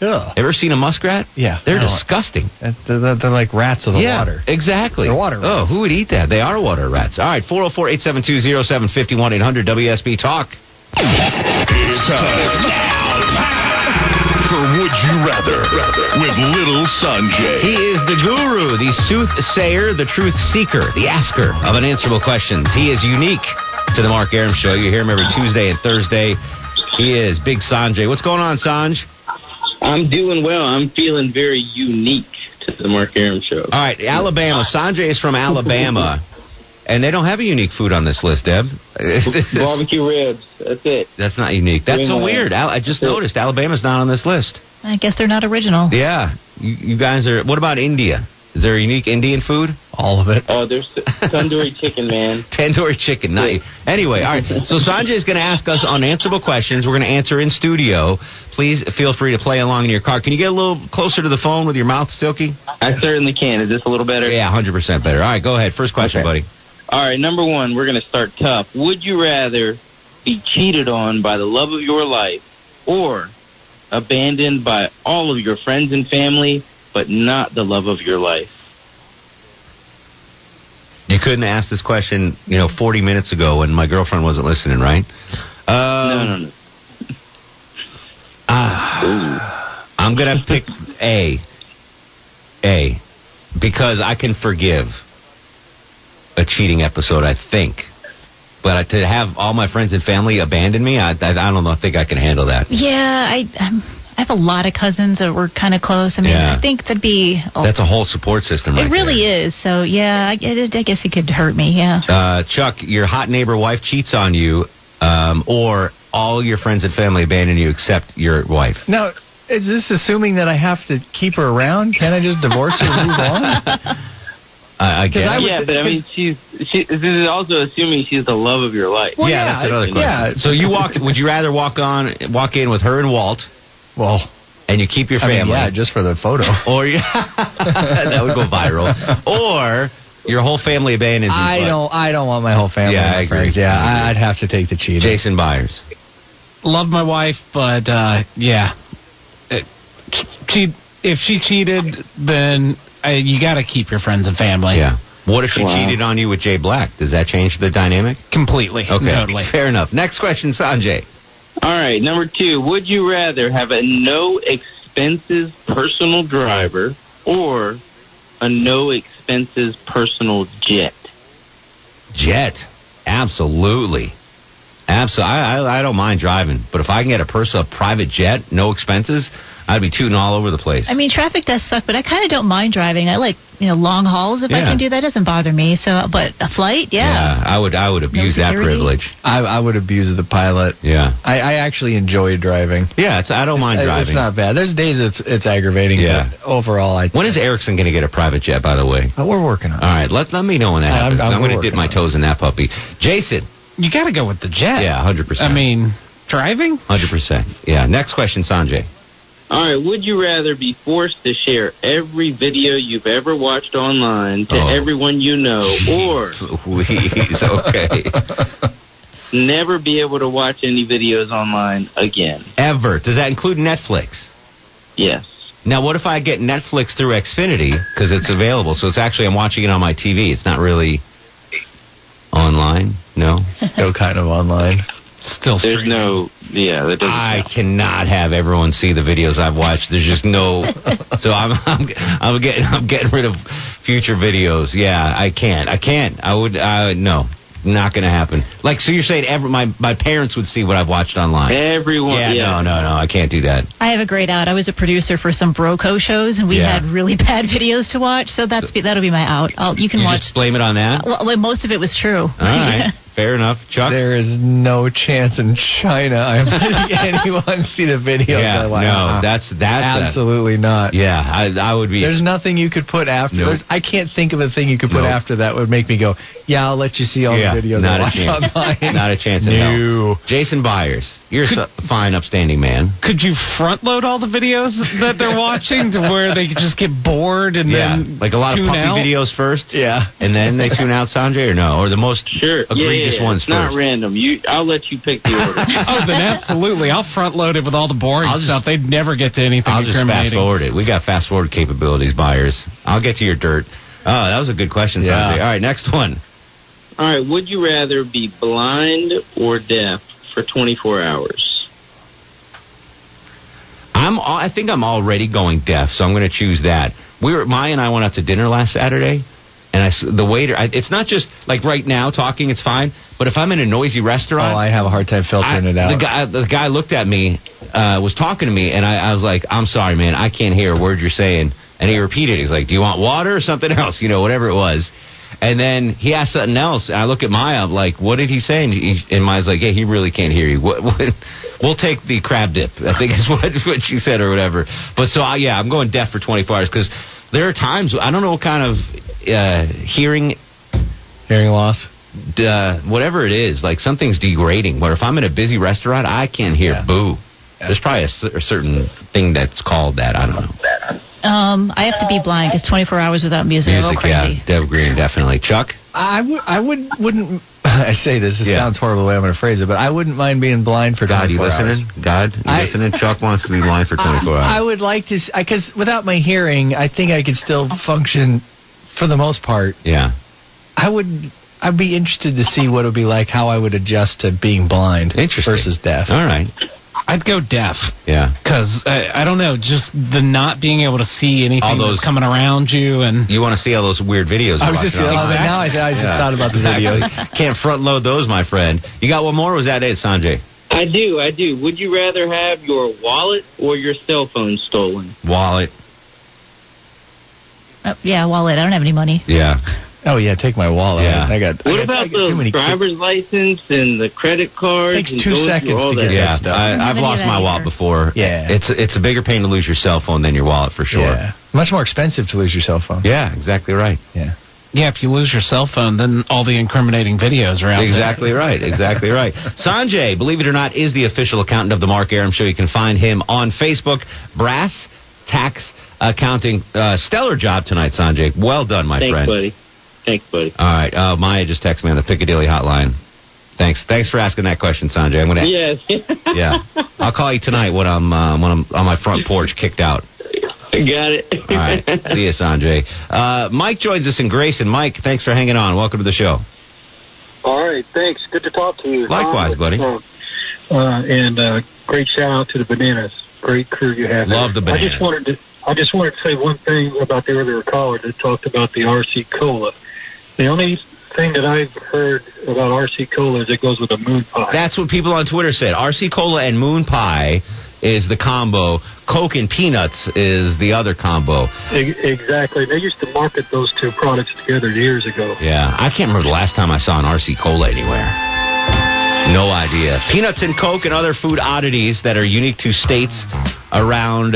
Ugh. Ever seen a muskrat? Yeah. They're I don't- disgusting. They're, they're like rats of the yeah, water. Exactly. They're water Oh, who would eat that? They are water rats. All right, 404 872 0751 800 WSB Talk. It's time for Would You Rather with Little Sanjay. He is the guru, the soothsayer, the truth seeker, the asker of unanswerable questions. He is unique to the Mark Arum Show. You hear him every Tuesday and Thursday. He is Big Sanjay. What's going on, Sanj? I'm doing well. I'm feeling very unique to the Mark Arum show. All right, Alabama. Sanjay is from Alabama, and they don't have a unique food on this list, Deb. Barbecue ribs. That's it. That's not unique. That's so weird. Al- I just noticed Alabama's not on this list. I guess they're not original. Yeah, you, you guys are. What about India? Is there a unique Indian food? All of it. Oh, there's tandoori chicken, man. Tandoori chicken. Nice. Anyway, all right. So Sanjay is going to ask us unanswerable questions. We're going to answer in studio. Please feel free to play along in your car. Can you get a little closer to the phone with your mouth, Silky? I certainly can. Is this a little better? Yeah, 100% better. All right, go ahead. First question, Okay. buddy. All right, number one, we're going to start tough. Would you rather be cheated on by the love of your life or abandoned by all of your friends and family, but not the love of your life? You couldn't ask this question, you know, 40 minutes ago when my girlfriend wasn't listening, right? Um, no, no, no. Ah, I'm gonna pick A. A, because I can forgive a cheating episode. I think, but to have all my friends and family abandon me, I, I, I don't know. I think I can handle that. Yeah, I um, I have a lot of cousins that were kind of close. I mean, Yeah. I think that'd be. oh, That's a whole support system, right it really is. So yeah, I, it, I guess it could hurt me. Yeah. Uh, Chuck, your hot neighbor wife cheats on you, um, or all your friends and family abandon you except your wife. Now, is this assuming that I have to keep her around? Can't I just divorce her and move on? I, I guess. yeah, but I mean, she's she, this is also assuming she's the love of your life. yeah, that's another question. Yeah. So you walk? Would you rather walk on, walk in with her and Walt? Well, and you keep your I mean, family. yeah, just for the photo. Or you, that would go viral. Or your whole family abandons you. I but- don't. I don't want my whole family. Yeah, and I agree. friends. Yeah, I agree. I, I'd have to take the cheating. Jason Byers. Love my wife, but uh, yeah, It- she if she cheated, then uh, you got to keep your friends and family. Yeah. What if she Wow. cheated on you with Jay Black? Does that change the dynamic? Completely. Okay. Totally. Fair enough. Next question, Sanjay. All right, number two. Would you rather have a no expenses personal driver or a no expenses personal jet? Jet. Absolutely. Absolutely. I, I, I don't mind driving, but if I can get a personal private jet, no expenses, I'd be tooting all over the place. I mean, traffic does suck, but I kind of don't mind driving. I like you know long hauls if I can do that. Doesn't bother me. So, but a flight, yeah. yeah I would I would abuse that privilege. I, I would abuse the pilot. Yeah. I, I actually enjoy driving. Yeah, it's, I don't mind It's- driving. It's not bad. There's days it's it's aggravating. Yeah. But overall, I. When is Erickson going to get a private jet, by the way? Oh, we're working on it. All right, let, let me know when that I'm- happens. I'm I'm, going to dip my on it. toes in that puppy. Jason. You got to go with the jet. Yeah, 100%. I mean, driving. 100%. Yeah. Next question, Sanjay. All right, would you rather be forced to share every video you've ever watched online to Oh. everyone you know, or Please, okay. never be able to watch any videos online again? Ever. Does that include Netflix? Yes. Now, what if I get Netflix through Xfinity because it's available? So it's actually I'm watching it on my TV. It's not really online. No. no kind of online. Still, There's no, yeah, that doesn't. I cannot have everyone see the videos I've watched. There's just no. so I'm I'm I'm getting I'm getting rid of future videos. Yeah, I can't. I can't. I would. Uh, no, not going to happen. Like so, you're saying every my my parents would see what I've watched online. Everyone. Yeah, yeah. no, no, no. I can't do that. I have a great out. I was a producer for some Broco shows, and we Yeah. had really bad videos to watch. So that's that'll be my out. I'll, you can you watch. just blame it on that. Well, well, most of it was true. All right, fair enough, Chuck. There is no chance in China I'm letting anyone see the videos. Yeah, I watch. no, that's that's a- absolutely not. yeah, I I would be. There's nothing you could put after. Nope. I can't think of a thing you could put Nope. after that would make me go, yeah, I'll let you see all yeah, the videos not I a watch chance. online. not a chance No. Jason Byers, you're a fine, upstanding man. Could you front load all the videos that they're watching to where they just get bored and Yeah, then like a lot of tune puppy out? videos first, Yeah. and then they tune out Sanjay, or no, or the most Sure. egregious yeah, yeah, ones It's not random. You, I'll let you pick the order. oh, then absolutely. I'll front load it with all the boring just- stuff. They'd never get to anything I'll just fast forward it. We got fast forward capabilities, Byers. I'll get to your dirt. Oh, that was a good question, Yeah. Sanjay. All right, next one. All right. Would you rather be blind or deaf for 24 hours? I'm. al- I think I'm already going deaf, so I'm going to choose that. We were Maya and I went out to dinner last Saturday, and I s the waiter. I, it's not just like right now talking; it's fine. But if I'm in a noisy restaurant, Oh, I have a hard time filtering I- it out. The guy, the guy looked at me, uh, was talking to me, and I, I was like, "I'm sorry, man, I can't hear a word you're saying." And he repeated, "He's like, do you want water or something else? You know, whatever it was." And then he asked something else, and I look at Maya, I'm like, "What did he say?" And, he, and Maya's like, "Yeah, he really can't hear you. What, what, we'll take the crab dip. I think is what what she said or whatever." But so, I, yeah, I'm going deaf for 24 hours because There are times I don't know what kind of uh, hearing hearing loss, uh, whatever it is. Like something's degrading. Where if I'm in a busy restaurant, I can't hear boo. There's probably a, cer- a certain thing that's called that. I don't know. Um, I have to be blind. It's 24 hours without music. I go Music, crazy. yeah. Deb Green, definitely. Chuck. I would. I would. Wouldn't. I say this. It sounds horrible the way I'm going to phrase it, but I wouldn't mind being blind for God, you 24 hours. listening? God, you I- listening? Chuck wants to be blind for 24 I hours. I would like to, because without my hearing, I think I could still function for the most part. Yeah. I would. I'd be interested to see what it would be like, how I would adjust to being blind versus deaf. All right. I'd go deaf. Yeah. Because I, I don't know, just the not being able to see anything All those- that's coming around you, and You want to see all those weird videos? I was just- watching oh, online. now I- I just thought about the video. Can't front load those, my friend. You got one more? Was that it, Sanjay? I do, I do. Would you rather have your wallet or your cell phone stolen? Wallet. Uh, yeah, wallet. I don't have any money. Yeah. Oh yeah, take my wallet. Yeah. I got. What I got, about got the many driver's license and the credit card? Takes two seconds all to that? get Yeah, stuff. I, I've lost my wallet before. Yeah. It's it's a bigger pain to lose your cell phone than your wallet for sure. Yeah. Much more expensive to lose your cell phone. Yeah, exactly right. Yeah. yeah, if you lose your cell phone, then all the incriminating videos are out there. Exactly right. Exactly right. Sanjay, believe it or not, is the official accountant of the Mark Arum Show. You can find him on Facebook. Brass Tax Accounting. Uh, stellar job tonight, Sanjay. Well done, my Thanks, friend. buddy. Thanks, buddy. All right. Uh, Maya just texted me on the Piccadilly hotline. Thanks. Thanks for asking that question, Sanjay. I'm gonna. Yes. Yeah. I'll call you tonight when I'm uh, when I'm on my front porch, kicked out. Got it. All right. See you, Sanjay. Uh, Mike joins us in Grayson. Mike, thanks for hanging on. Welcome to the show. All right, thanks. Good to talk to you. Likewise, buddy. Uh, uh, and uh, great shout out to the bananas. Great crew you have. Love there. the I just wanted to. I just wanted to say one thing about the earlier caller that talked about the RC cola. The only thing that I've heard about RC cola is it goes with a moon pie. That's what people on Twitter said. RC Cola and Moon Pie is the combo. Coke and Peanuts is the other combo. E- exactly. They used to market those two products together years ago. Yeah, I can't remember the last time I saw an RC Cola anywhere. No idea. Peanuts and Coke and other food oddities that are unique to states around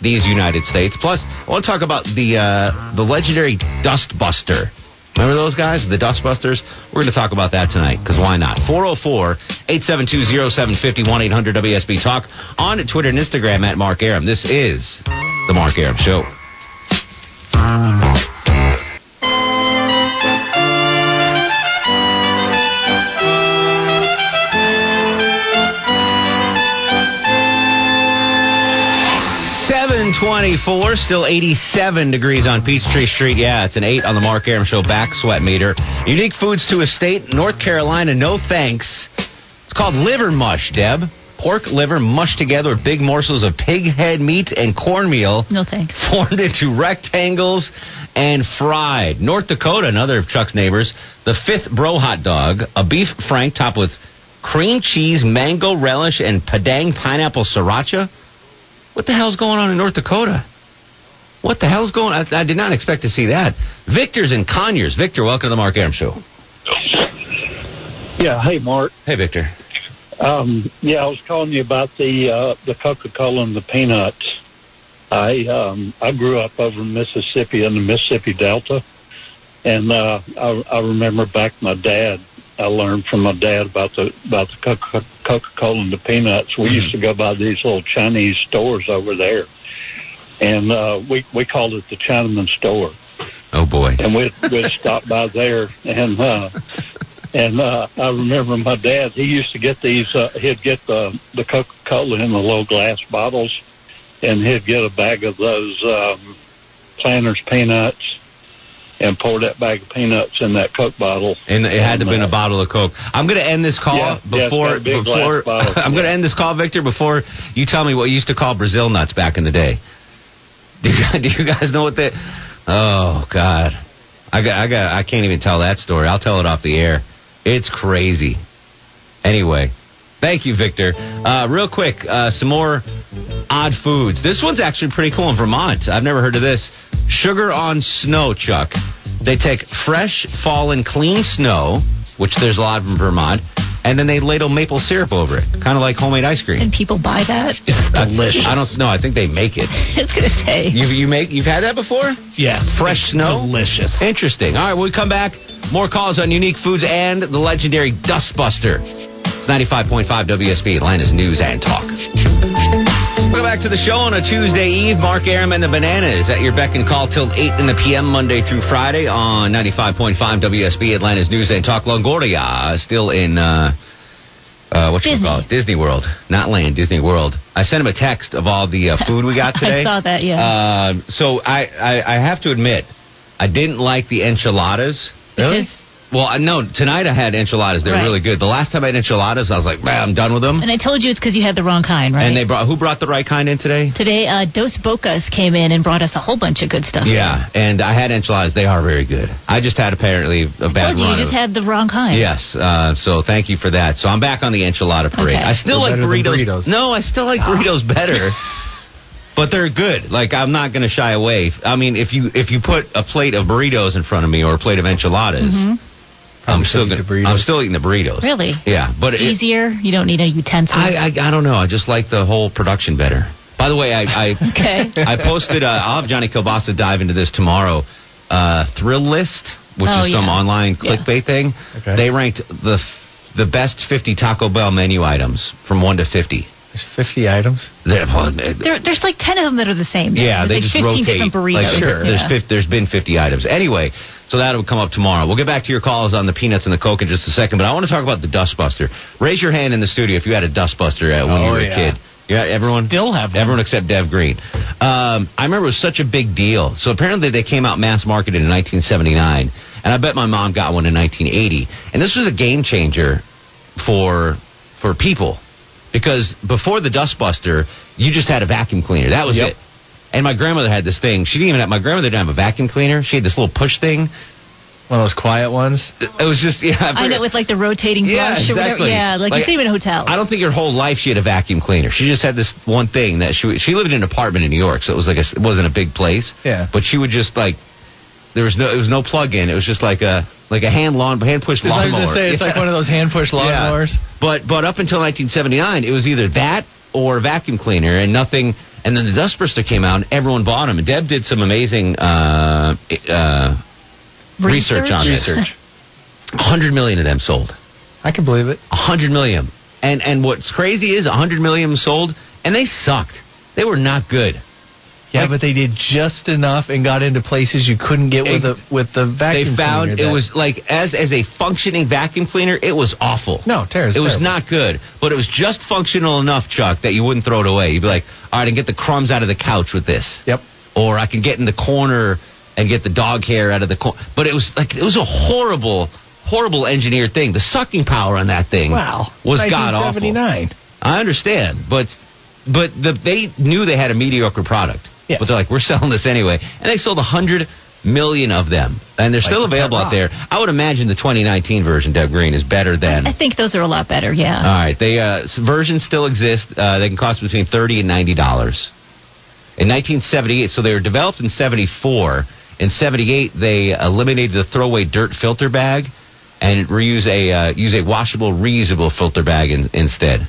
these United States. Plus, I want to talk about the uh, the legendary Dust Buster. Remember those guys, the Dustbusters? We're going to talk about that tonight, because why not? 404-872-0750, 1-800-WSB Talk, on Twitter and Instagram at Mark Arum. This is The Mark Arum Show. Ah. Seven twenty-four, still eighty-seven degrees on Peachtree Street. Yeah, it's an eight on the Mark Arum Show back sweat meter. Unique foods to a state, North Carolina. No thanks. It's called liver mush, Deb. Pork liver mushed together with big morsels of pig head meat and cornmeal. No thanks. Formed into rectangles and fried. North Dakota, another of Chuck's neighbors, the fifth bro hot dog, a beef frank topped with cream cheese, mango relish, and padang pineapple sriracha. What the hell's going on in North Dakota? What the hell's going on? I, I did not expect to see that. Victor's in Conyers. Victor, welcome to the Mark Arum Show. Yeah, hey Mark. Hey Victor. Um, yeah, I was calling you about the uh, the Coca Cola and the peanuts. I um, I grew up over in Mississippi in the Mississippi Delta, and uh, I, I remember back my dad. I learned from my dad about the about the Coca Cola and the peanuts. We used to go by these little Chinese stores over there, and uh, we we called it the Chinaman store. Oh boy. And we'd we'd stop by there and. uh and uh I remember my dad he used to get these uh he'd get the the Coca Cola in the little glass bottles and he'd get a bag of those um planters peanuts and pour that bag of peanuts in that Coke bottle. And it had to have been uh, a bottle of Coke. I'm going to end this call Yeah, yeah, before big before. I'm going to end this call, Victor, before you tell me what you used to call Brazil nuts back in the day. Do you, do you guys know what that? Oh God, I got I got I can't even tell that story. I'll tell it off the air. It's crazy. Anyway, thank you, Victor. Uh, real quick, uh, some more odd foods. This one's actually pretty cool in Vermont. I've never heard of this. Sugar on snow, Chuck. They take fresh, fallen, clean snow, which there's a lot of in Vermont, and then they ladle maple syrup over it, kind of like homemade ice cream. And people buy that. Delicious. I don't know. I think they make it. I was gonna say. You you make you've had that before? Yeah. Fresh snow. Delicious. Interesting. All right, when we come back, more calls on unique foods and the legendary Dustbuster. It's 95.5 WSB, Atlanta's News and Talk. Welcome back to the show on a Tuesday Eve. Mark Arum and the Bananas at your beck and call till 8 in the p.m. Monday through Friday on 95.5 WSB, Atlanta's News and Talk. Longoria still in, uh, uh, what you Disney. call it? Disney World. Not Land, Disney World. I sent him a text of all the uh, food we got today. I saw that, yeah. Uh, so I, I, I have to admit, I didn't like the enchiladas. Really? Well, I no. Tonight I had enchiladas. They're Right. really good. The last time I had enchiladas, I was like, man, I'm done with them. And I told you it's because you had the wrong kind, right? And they brought who brought the right kind in today? Today, uh, Dos Bocas came in and brought us a whole bunch of good stuff. Yeah, and I had enchiladas. They are very good. I just had apparently a bad told you, run. you of- just had the wrong kind. Yes, uh, so thank you for that. So I'm back on the enchilada parade. Okay. I still They're like better than burritos. burritos. No, I still like burritos better. But they're good. Like I'm not going to shy away. I mean, if you if you put a plate of burritos in front of me or a plate of enchiladas, Mhm. I'm still still gonna. I'm still eating the burritos. Really? Yeah, but it, Easier. You don't need a utensil. I, I I don't know. I just like the whole production better. By the way, I I, Okay. I posted. Uh, I'll have Johnny Kilbasa dive into this tomorrow. Uh, Thrillist, which Oh, is some yeah. online Yeah. clickbait thing. Okay. They ranked the the best 50 Taco Bell menu items from one to 50. There's 50 items. They're- well, There, there's like ten of them that are the same. yeah, There's they like just 15 rotate. different burritos. Like, Yeah. there's, fif- there's been 50 items. Anyway, so that'll come up tomorrow. We'll get back to your calls on the peanuts and the Coke in just a second, but I want to talk about the Dustbuster. Raise your hand in the studio if you had a Dustbuster uh, when you Oh, were a kid. Yeah, everyone Still have one. Everyone except Deb Green. Um, I remember it was such a big deal. So apparently they came out mass marketed in 1979, and I bet my mom got one in 1980. And this was a game changer for for people because before the Dustbuster, you just had a vacuum cleaner. That was Yep. it. And my grandmother had this thing. She didn't even have my grandmother didn't have a vacuum cleaner. She had this little push thing. One of those quiet ones. It was just yeah. I know with like the rotating brush Yeah, or whatever. exactly. Yeah, like, Like, you see in a hotel. I don't think her whole life she had a vacuum cleaner. She just had this one thing that she she lived in an apartment in New York, so it was like a, it wasn't a big place. Yeah. But she would just like there was no it was no plug in. It was just like a like a hand lawn hand push I was lawnmower. gonna say it's like one of those hand push lawnmowers. But but up until 1979, it was either that or vacuum cleaner, and nothing. And then the Dustbuster came out, and everyone bought them. And Deb did some amazing uh, uh, research on it. Research. 100 million of them sold. I can believe it. 100 million. And and what's crazy is 100 million sold, and they sucked. They were not good. Yeah, but they did just enough and got into places you couldn't get with the with the vacuum. Cleaner. They found it was like as as a functioning vacuum cleaner, it was awful. no tears. It was not good, but it was just functional enough, Chuck, that you wouldn't throw it away. You'd be like, all right, I can get the crumbs out of the couch with this. Yep. Or I can get in the corner and get the dog hair out of the corner. But it was like, it was a horrible, horrible engineered thing. The sucking power on that thing Wow. was god awful. 1979. I understand, but but the, they knew they had a mediocre product. Yes. But they're like, we're selling this anyway, and they sold a hundred million of them, and they're Like still the available out there. I would imagine the 2019 version, Deb Green, is better than. I think those are a lot better. Yeah. All right, they uh, versions still exist. Uh, they can cost between thirty and ninety dollars. In 1978, so they were developed in 74. In 78, they eliminated the throwaway dirt filter bag and reuse a uh, use a washable, reusable filter bag in, instead.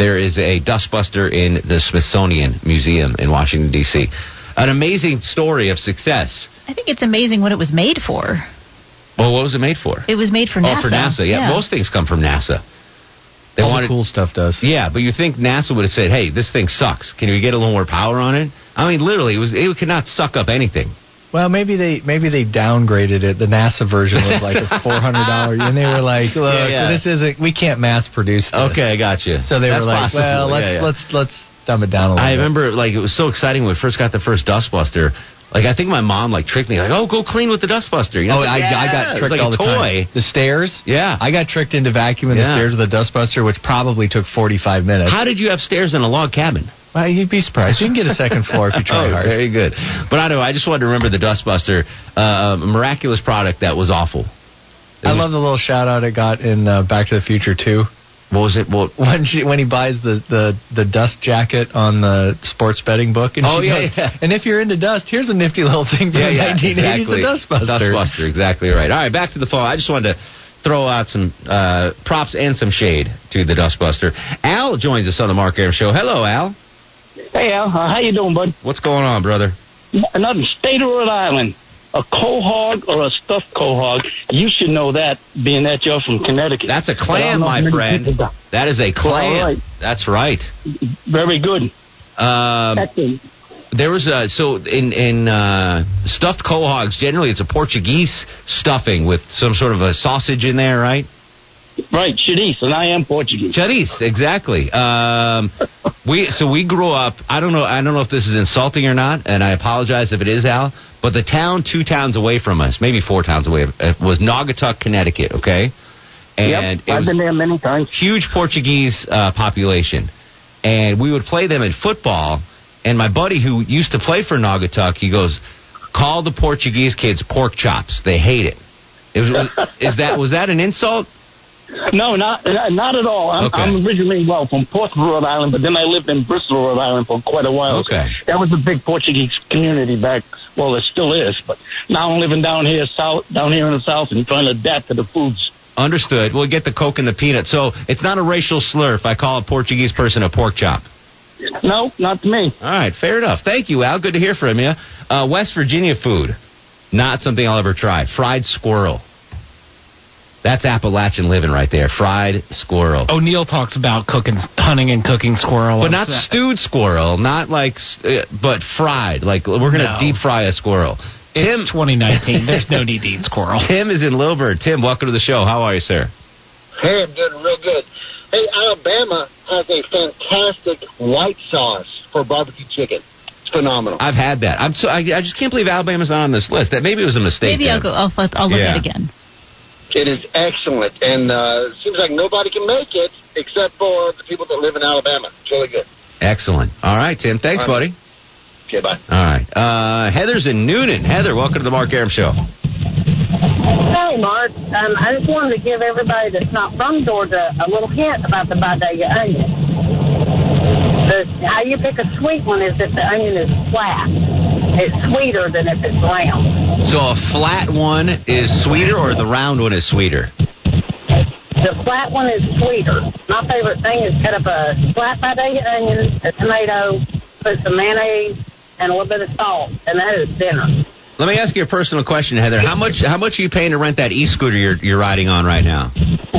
There is a dustbuster in the Smithsonian Museum in Washington D.C. An amazing story of success. I think it's amazing what it was made for. Well, what was it made for? It was made for NASA. Oh, for NASA. Yeah, most things come from NASA. They All the cool stuff does. Yeah, but you think NASA would have said, "Hey, this thing sucks. Can we get a little more power on it?" I mean, literally, it was it could not suck up anything. Well, maybe they maybe they downgraded it. The NASA version was like a four hundred dollar, and they were like, "Look, Yeah, yeah. this isn't. We can't mass produce this." Okay, I got you. So they That's were like, possible. "Well, let's Yeah, yeah. let's let's dumb it down a little." I bit. remember like it was so exciting when we first got the first Dustbuster. Like I think my mom like tricked me like, "Oh, go clean with the Dustbuster." You know, Oh, it's I, like, I got tricked like all the toy. time. The stairs. Yeah. I got tricked into vacuuming Yeah. the stairs with a dustbuster, which probably took forty five minutes. How did you have stairs in a log cabin? Well, you'd be surprised. You can get a second floor if you try oh, hard. very good. But I know I just wanted to remember the Dustbuster, uh, a miraculous product that was awful. It I was- love the little shout out it got in uh, Back to the Future too. What was it? Well, when she when he buys the, the, the dust jacket on the sports betting book, and Oh, yeah, goes, yeah. and if you're into dust, here's a nifty little thing from yeah, the yeah, 1980s, exactly. the Dustbuster. Dustbuster, exactly right. All right, back to the phone. I just wanted to throw out some uh, props and some shade to the Dustbuster. Al joins us on the Mark Arum Show. Hello, Al. Hey Al, uh, how you doing, bud? What's going on, brother? Another state of Rhode Island. A quahog or a stuffed quahog. You should know that, being that you're from Connecticut. That's a clam, my friend. That is a clam. Right. That's right. Very good. Um, there was a so in in uh, stuffed quahogs. Generally, it's a Portuguese stuffing with some sort of a sausage in there, right? Right, chorizo, and I am Portuguese. Chorizo, exactly. Um, we so we grew up. I don't know. I don't know if this is insulting or not, and I apologize if it is, Al. But the town two towns away from us, maybe four towns away, uh, was Naugatuck, Connecticut. Okay, and yep, I've been there many times. huge Portuguese uh, population, and we would play them in football. And my buddy who used to play for Naugatuck, he goes, "Call the Portuguese kids pork chops. They hate it." it was, is that was that an insult? No, not not at all. I'm, Okay. I'm originally well from Portsmouth, Rhode Island, but then I lived in Bristol, Rhode Island for quite a while. So Okay. that was a big Portuguese community back. Well, it still is, but now I'm living down here south, down here in the south, and trying to adapt to the foods. Understood. We'll get the coke and the peanut. So it's not a racial slur if I call a Portuguese person a pork chop. No, not to me. All right, fair enough. Thank you, Al. Good to hear from you. Uh, West Virginia food, not something I'll ever try. Fried squirrel. That's Appalachian living right there. Fried squirrel. O'Neill talks about cooking, hunting and cooking squirrel. But not That's- stewed squirrel, not like, uh, but fried. Like we're going to No. deep fry a squirrel. Tim, 2019. There's no need to eat squirrel. Tim is in Lilburn. Tim, welcome to the show. How are you, sir? Hey, I'm doing real good. Hey, Alabama has a fantastic white sauce for barbecue chicken. It's phenomenal. I've had that. I'm so I, I just can't believe Alabama's not on this list. That maybe it was a mistake. Maybe I'll go. I'll, I'll look Yeah. at it again. It is excellent, and uh, seems like nobody can make it except for the people that live in Alabama. It's really good. Excellent. All right, Tim. Thanks, All right. buddy. Okay, bye. All right. Uh, Heather's in Newnan. Heather, welcome to the Mark Arum Show. Hey, Mark. Um, I just wanted to give everybody that's not from Georgia a little hint about the Vidalia onion. The, how you pick a sweet one is if the onion is flat. It's sweeter than if it's round. So a flat one is sweeter, or the round one is sweeter? The flat one is sweeter. My favorite thing is cut up a flat Vidalia onion, a tomato, put some mayonnaise, and a little bit of salt, and that is dinner. Let me ask you a personal question, Heather. How much how much are you paying to rent that e-scooter you're you're riding on right now?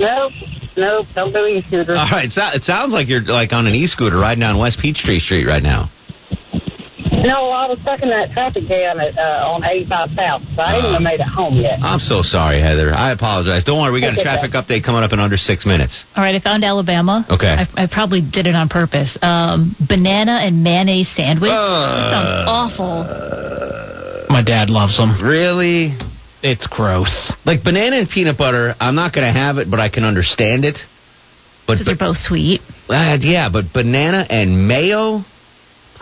nope, nope, don't do e-scooters. All right. So, it sounds like you're like on an e-scooter riding down West Peachtree Street right now. No, I was stuck in that traffic jam at, uh, on 85 South, so I haven't made it home yet. I'm so sorry, Heather. I apologize. Don't worry. We got a That's okay. traffic update coming up in under six minutes. All right, I found Alabama. Okay. I, I probably did it on purpose. Um, banana and mayonnaise sandwich. that sounds awful. My dad loves them. Really? It's gross. Like banana and peanut butter, I'm not going to have it, but I can understand it. But Because they're both sweet. uh, yeah, but banana and mayo.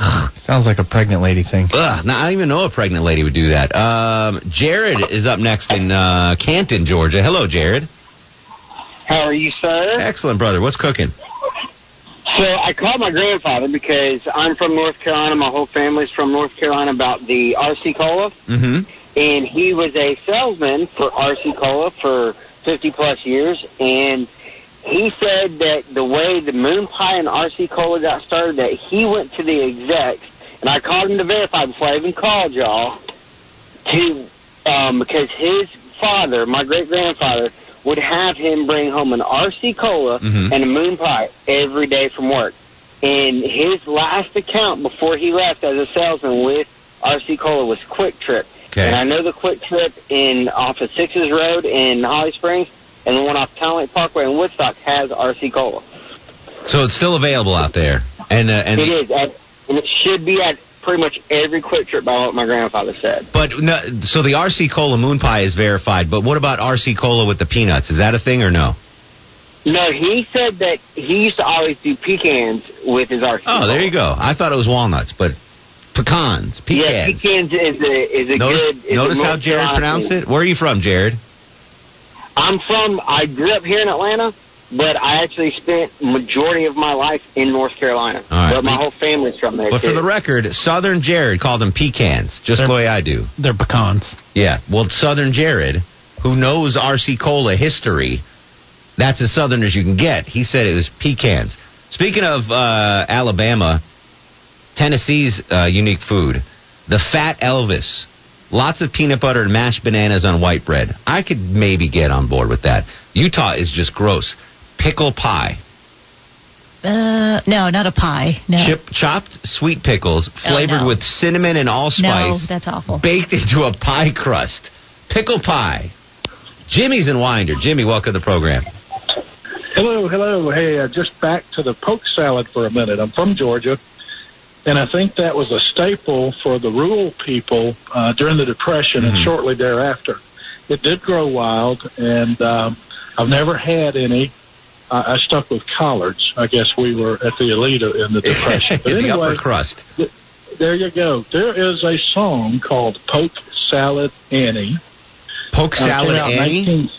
Sounds like a pregnant lady thing. Ugh, now, I don't even know a pregnant lady would do that. Um, Jared is up next in uh, Canton, Georgia. Hello, Jared. How are you, sir? Excellent, brother. What's cooking? So I called my grandfather because I'm from North Carolina. My whole family's from North Carolina about the RC Cola. Mm-hmm. And he was a salesman for RC Cola for 50 plus years. And he said that the way the Moon Pie and RC Cola got started, that he went to the execs, and I called him to verify before I even called y'all, to um, because his father, my great grandfather, would have him bring home an RC Cola Mhm. and a Moon Pie every day from work. And his last account before he left as a salesman with RC Cola was QuikTrip. Okay. And I know the QuikTrip in off of Sixes Road in Holly Springs, and the one off Town Lake Parkway in Woodstock has RC Cola. So it's still available out there, and uh, and it is, at, and it should be at pretty much every QuikTrip by what my grandfather said. But no, so the RC Cola Moon Pie is verified. But what about RC Cola with the peanuts? Is that a thing or no? No, he said that he used to always do pecans with his RC. Oh, there you go. I thought it was walnuts, but pecans, pecans. Yeah, pecans. is a is a notice good. Is notice how Jared pronounced it. Where are you from, Jared? I'm from. I grew up here in Atlanta, but I actually spent majority of my life in North Carolina. All right. But my whole family's from there But too. for the record, Southern Jared called them pecans, just the way I do. They're pecans. Yeah. Well, Southern Jared who knows RC Cola history, that's as southern as you can get. He said it was pecans. Speaking of uh, Alabama, Tennessee's uh, unique food, the Fat Elvis. Lots of peanut butter and mashed bananas on white bread. I could maybe get on board with that. Utah is just gross. Pickle pie. Uh, no, not a pie. No. Chip, chopped sweet pickles flavored Oh, no. with cinnamon and allspice. No, that's awful. Baked into a pie crust. Pickle pie. Jimmy's in Winder. Jimmy, welcome to the program. Hello, hello. Hey, uh, just back to the poke salad for a minute. I'm from Georgia, and I think that was a staple for the rural people uh, during the Depression and shortly thereafter. It did grow wild, and um, I've never had any. I I stuck with collards. I guess we were at the elite in the Depression. But the anyway, upper crust. th- there you go. There is a song called "Polk Salad Annie." Polk Salad Annie?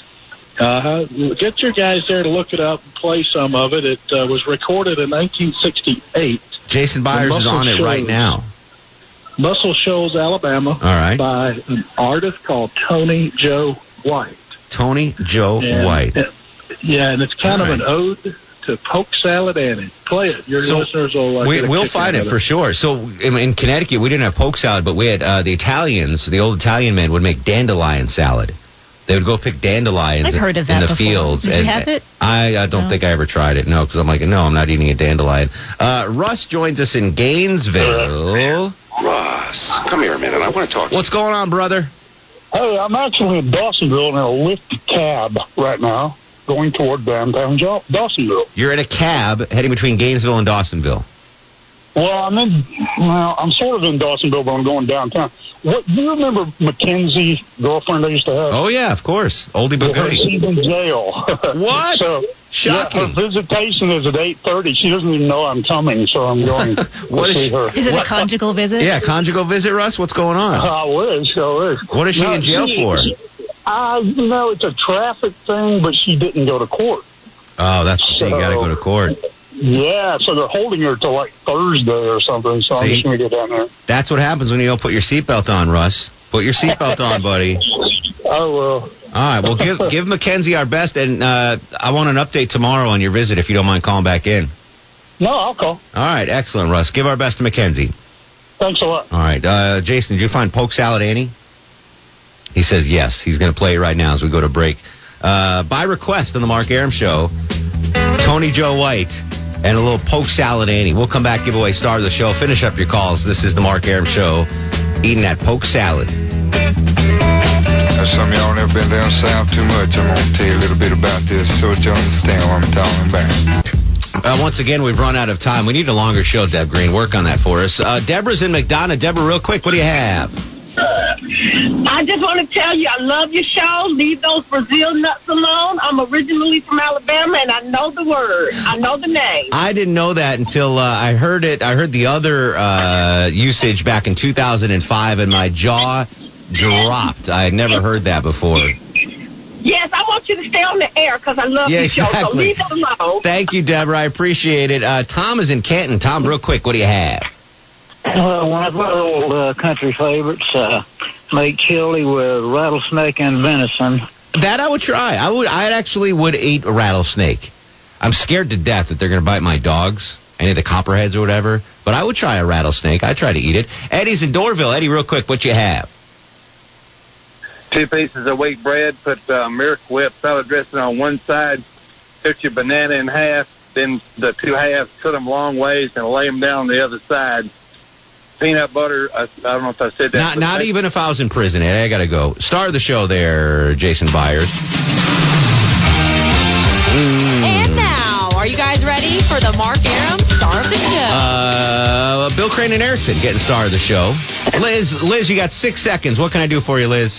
Uh huh. Get your guys there to look it up and play some of it. It uh, was recorded in 1968. Jason Byers is on it right now. Muscle Shoals, Alabama. All right. By an artist called Tony Joe White. Tony Joe And- White. and- yeah, and it's kind All of an ode to Polk Salad Annie. Play it. Your So, listeners will. Uh, we, will find out it for sure. So in, in Connecticut, we didn't have poke salad, but we had uh, the Italians. The old Italian men would make dandelion salad. They would go pick dandelions I've in- heard of in the before. fields. Did you have it? I, I don't No. think I ever tried it. No, because I'm like, no, I'm not eating a dandelion. Uh, Russ joins us in Gainesville. Russ, come here a minute. I want to talk to What's going on, brother? Hey, I'm actually in Dawsonville in a Lyft cab right now, going toward downtown Dawsonville. You're in a cab heading between Gainesville and Dawsonville. Well, I'm in. Well, I'm sort of in Dawsonville, but I'm going downtown. What do you remember Mackenzie, girlfriend I used to have? Oh yeah, of course, oldie but Well, goodie. She's in jail. What? so, Shocking. Yeah, her visitation is at eight thirty. She doesn't even know I'm coming, so I'm going to What is see she- her. Is it a conjugal visit? Yeah, conjugal visit, Russ. What's going on? I wish. I wish. What is she No, in jail she- for? she- Uh, you know, it's a traffic thing, but she didn't go to court. Oh, that's so you got to go to court. Yeah, so they're holding her till like Thursday or something. So I'm See? just going to go down there. That's what happens when you don't put your seatbelt on, Russ. Put your seatbelt on, buddy. Oh well. All right. Well, give give Mackenzie our best, and uh, I want an update tomorrow on your visit if you don't mind calling back in. No, I'll call. All right. Excellent, Russ. Give our best to Mackenzie. Thanks a lot. All right. Uh, Jason, did you find poke salad, Annie? He says yes. He's going to play it right now as we go to break. Uh, by request on the Mark Arum Show, Tony Joe White and a little poke salad, Annie. We'll come back, give away star of the show. Finish up your calls. This is the Mark Arum Show. Eating that poke salad. Now, some of y'all never been down south too much. I'm going to tell you a little bit about this so that you understand what I'm talking about. Uh, once again, we've run out of time. We need a longer show, Deb Green. Work on that for us. Uh, Deborah's in McDonough. Deborah, real quick, what do you have? I just want to tell you, I love your show. Leave those Brazil nuts alone. I'm originally from Alabama, and I know the word. I know the name. I didn't know that until uh, I heard it. I heard the other uh, usage back in 2005, and my jaw dropped. I had never heard that before. Yes, I want you to stay on the air because I love Yeah, your show. So leave it alone. Thank you, Deborah. I appreciate it. Uh, Tom is in Canton. Tom, real quick, what do you have? Uh, one of our old uh, country favorites, uh, make chili with rattlesnake and venison. That I would try. I would. I actually would eat a rattlesnake. I'm scared to death that they're going to bite my dogs, any of the copperheads or whatever. But I would try a rattlesnake. I'd try to eat it. Eddie's in Dorville. Eddie, real quick, what you have? two pieces of wheat bread, put uh, Miracle Whip salad dressing on one side, cut your banana in half, then the two halves, cut them long ways, and lay them down on the other side. Peanut butter, I, I don't know if I said that. Not, not make- even if I was in prison, Eddie. I got to go. Star of the show there, Jason Byers. And now, are you guys ready for the Mark Arum star of the show? Uh, Bill Crane and Erickson getting star of the show. Liz, Liz, you got six seconds. What can I do for you, Liz?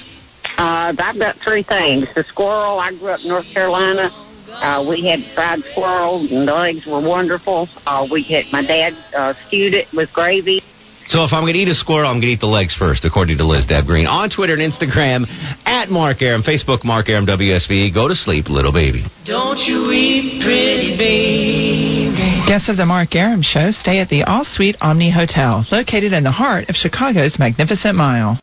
Uh, I've got three things. The squirrel, I grew up in North Carolina. Uh, we had fried squirrel, and the legs were wonderful. Uh, we had, my dad uh, stewed it with gravy. So if I'm going to eat a squirrel, I'm going to eat the legs first, according to Liz Deb Green. On Twitter and Instagram, at Mark Arum, Facebook, Mark Arum WSB. Go to sleep, little baby. Don't you weep, pretty baby. Guests of the Mark Arum Show stay at the All Suite Omni Hotel, located in the heart of Chicago's Magnificent Mile.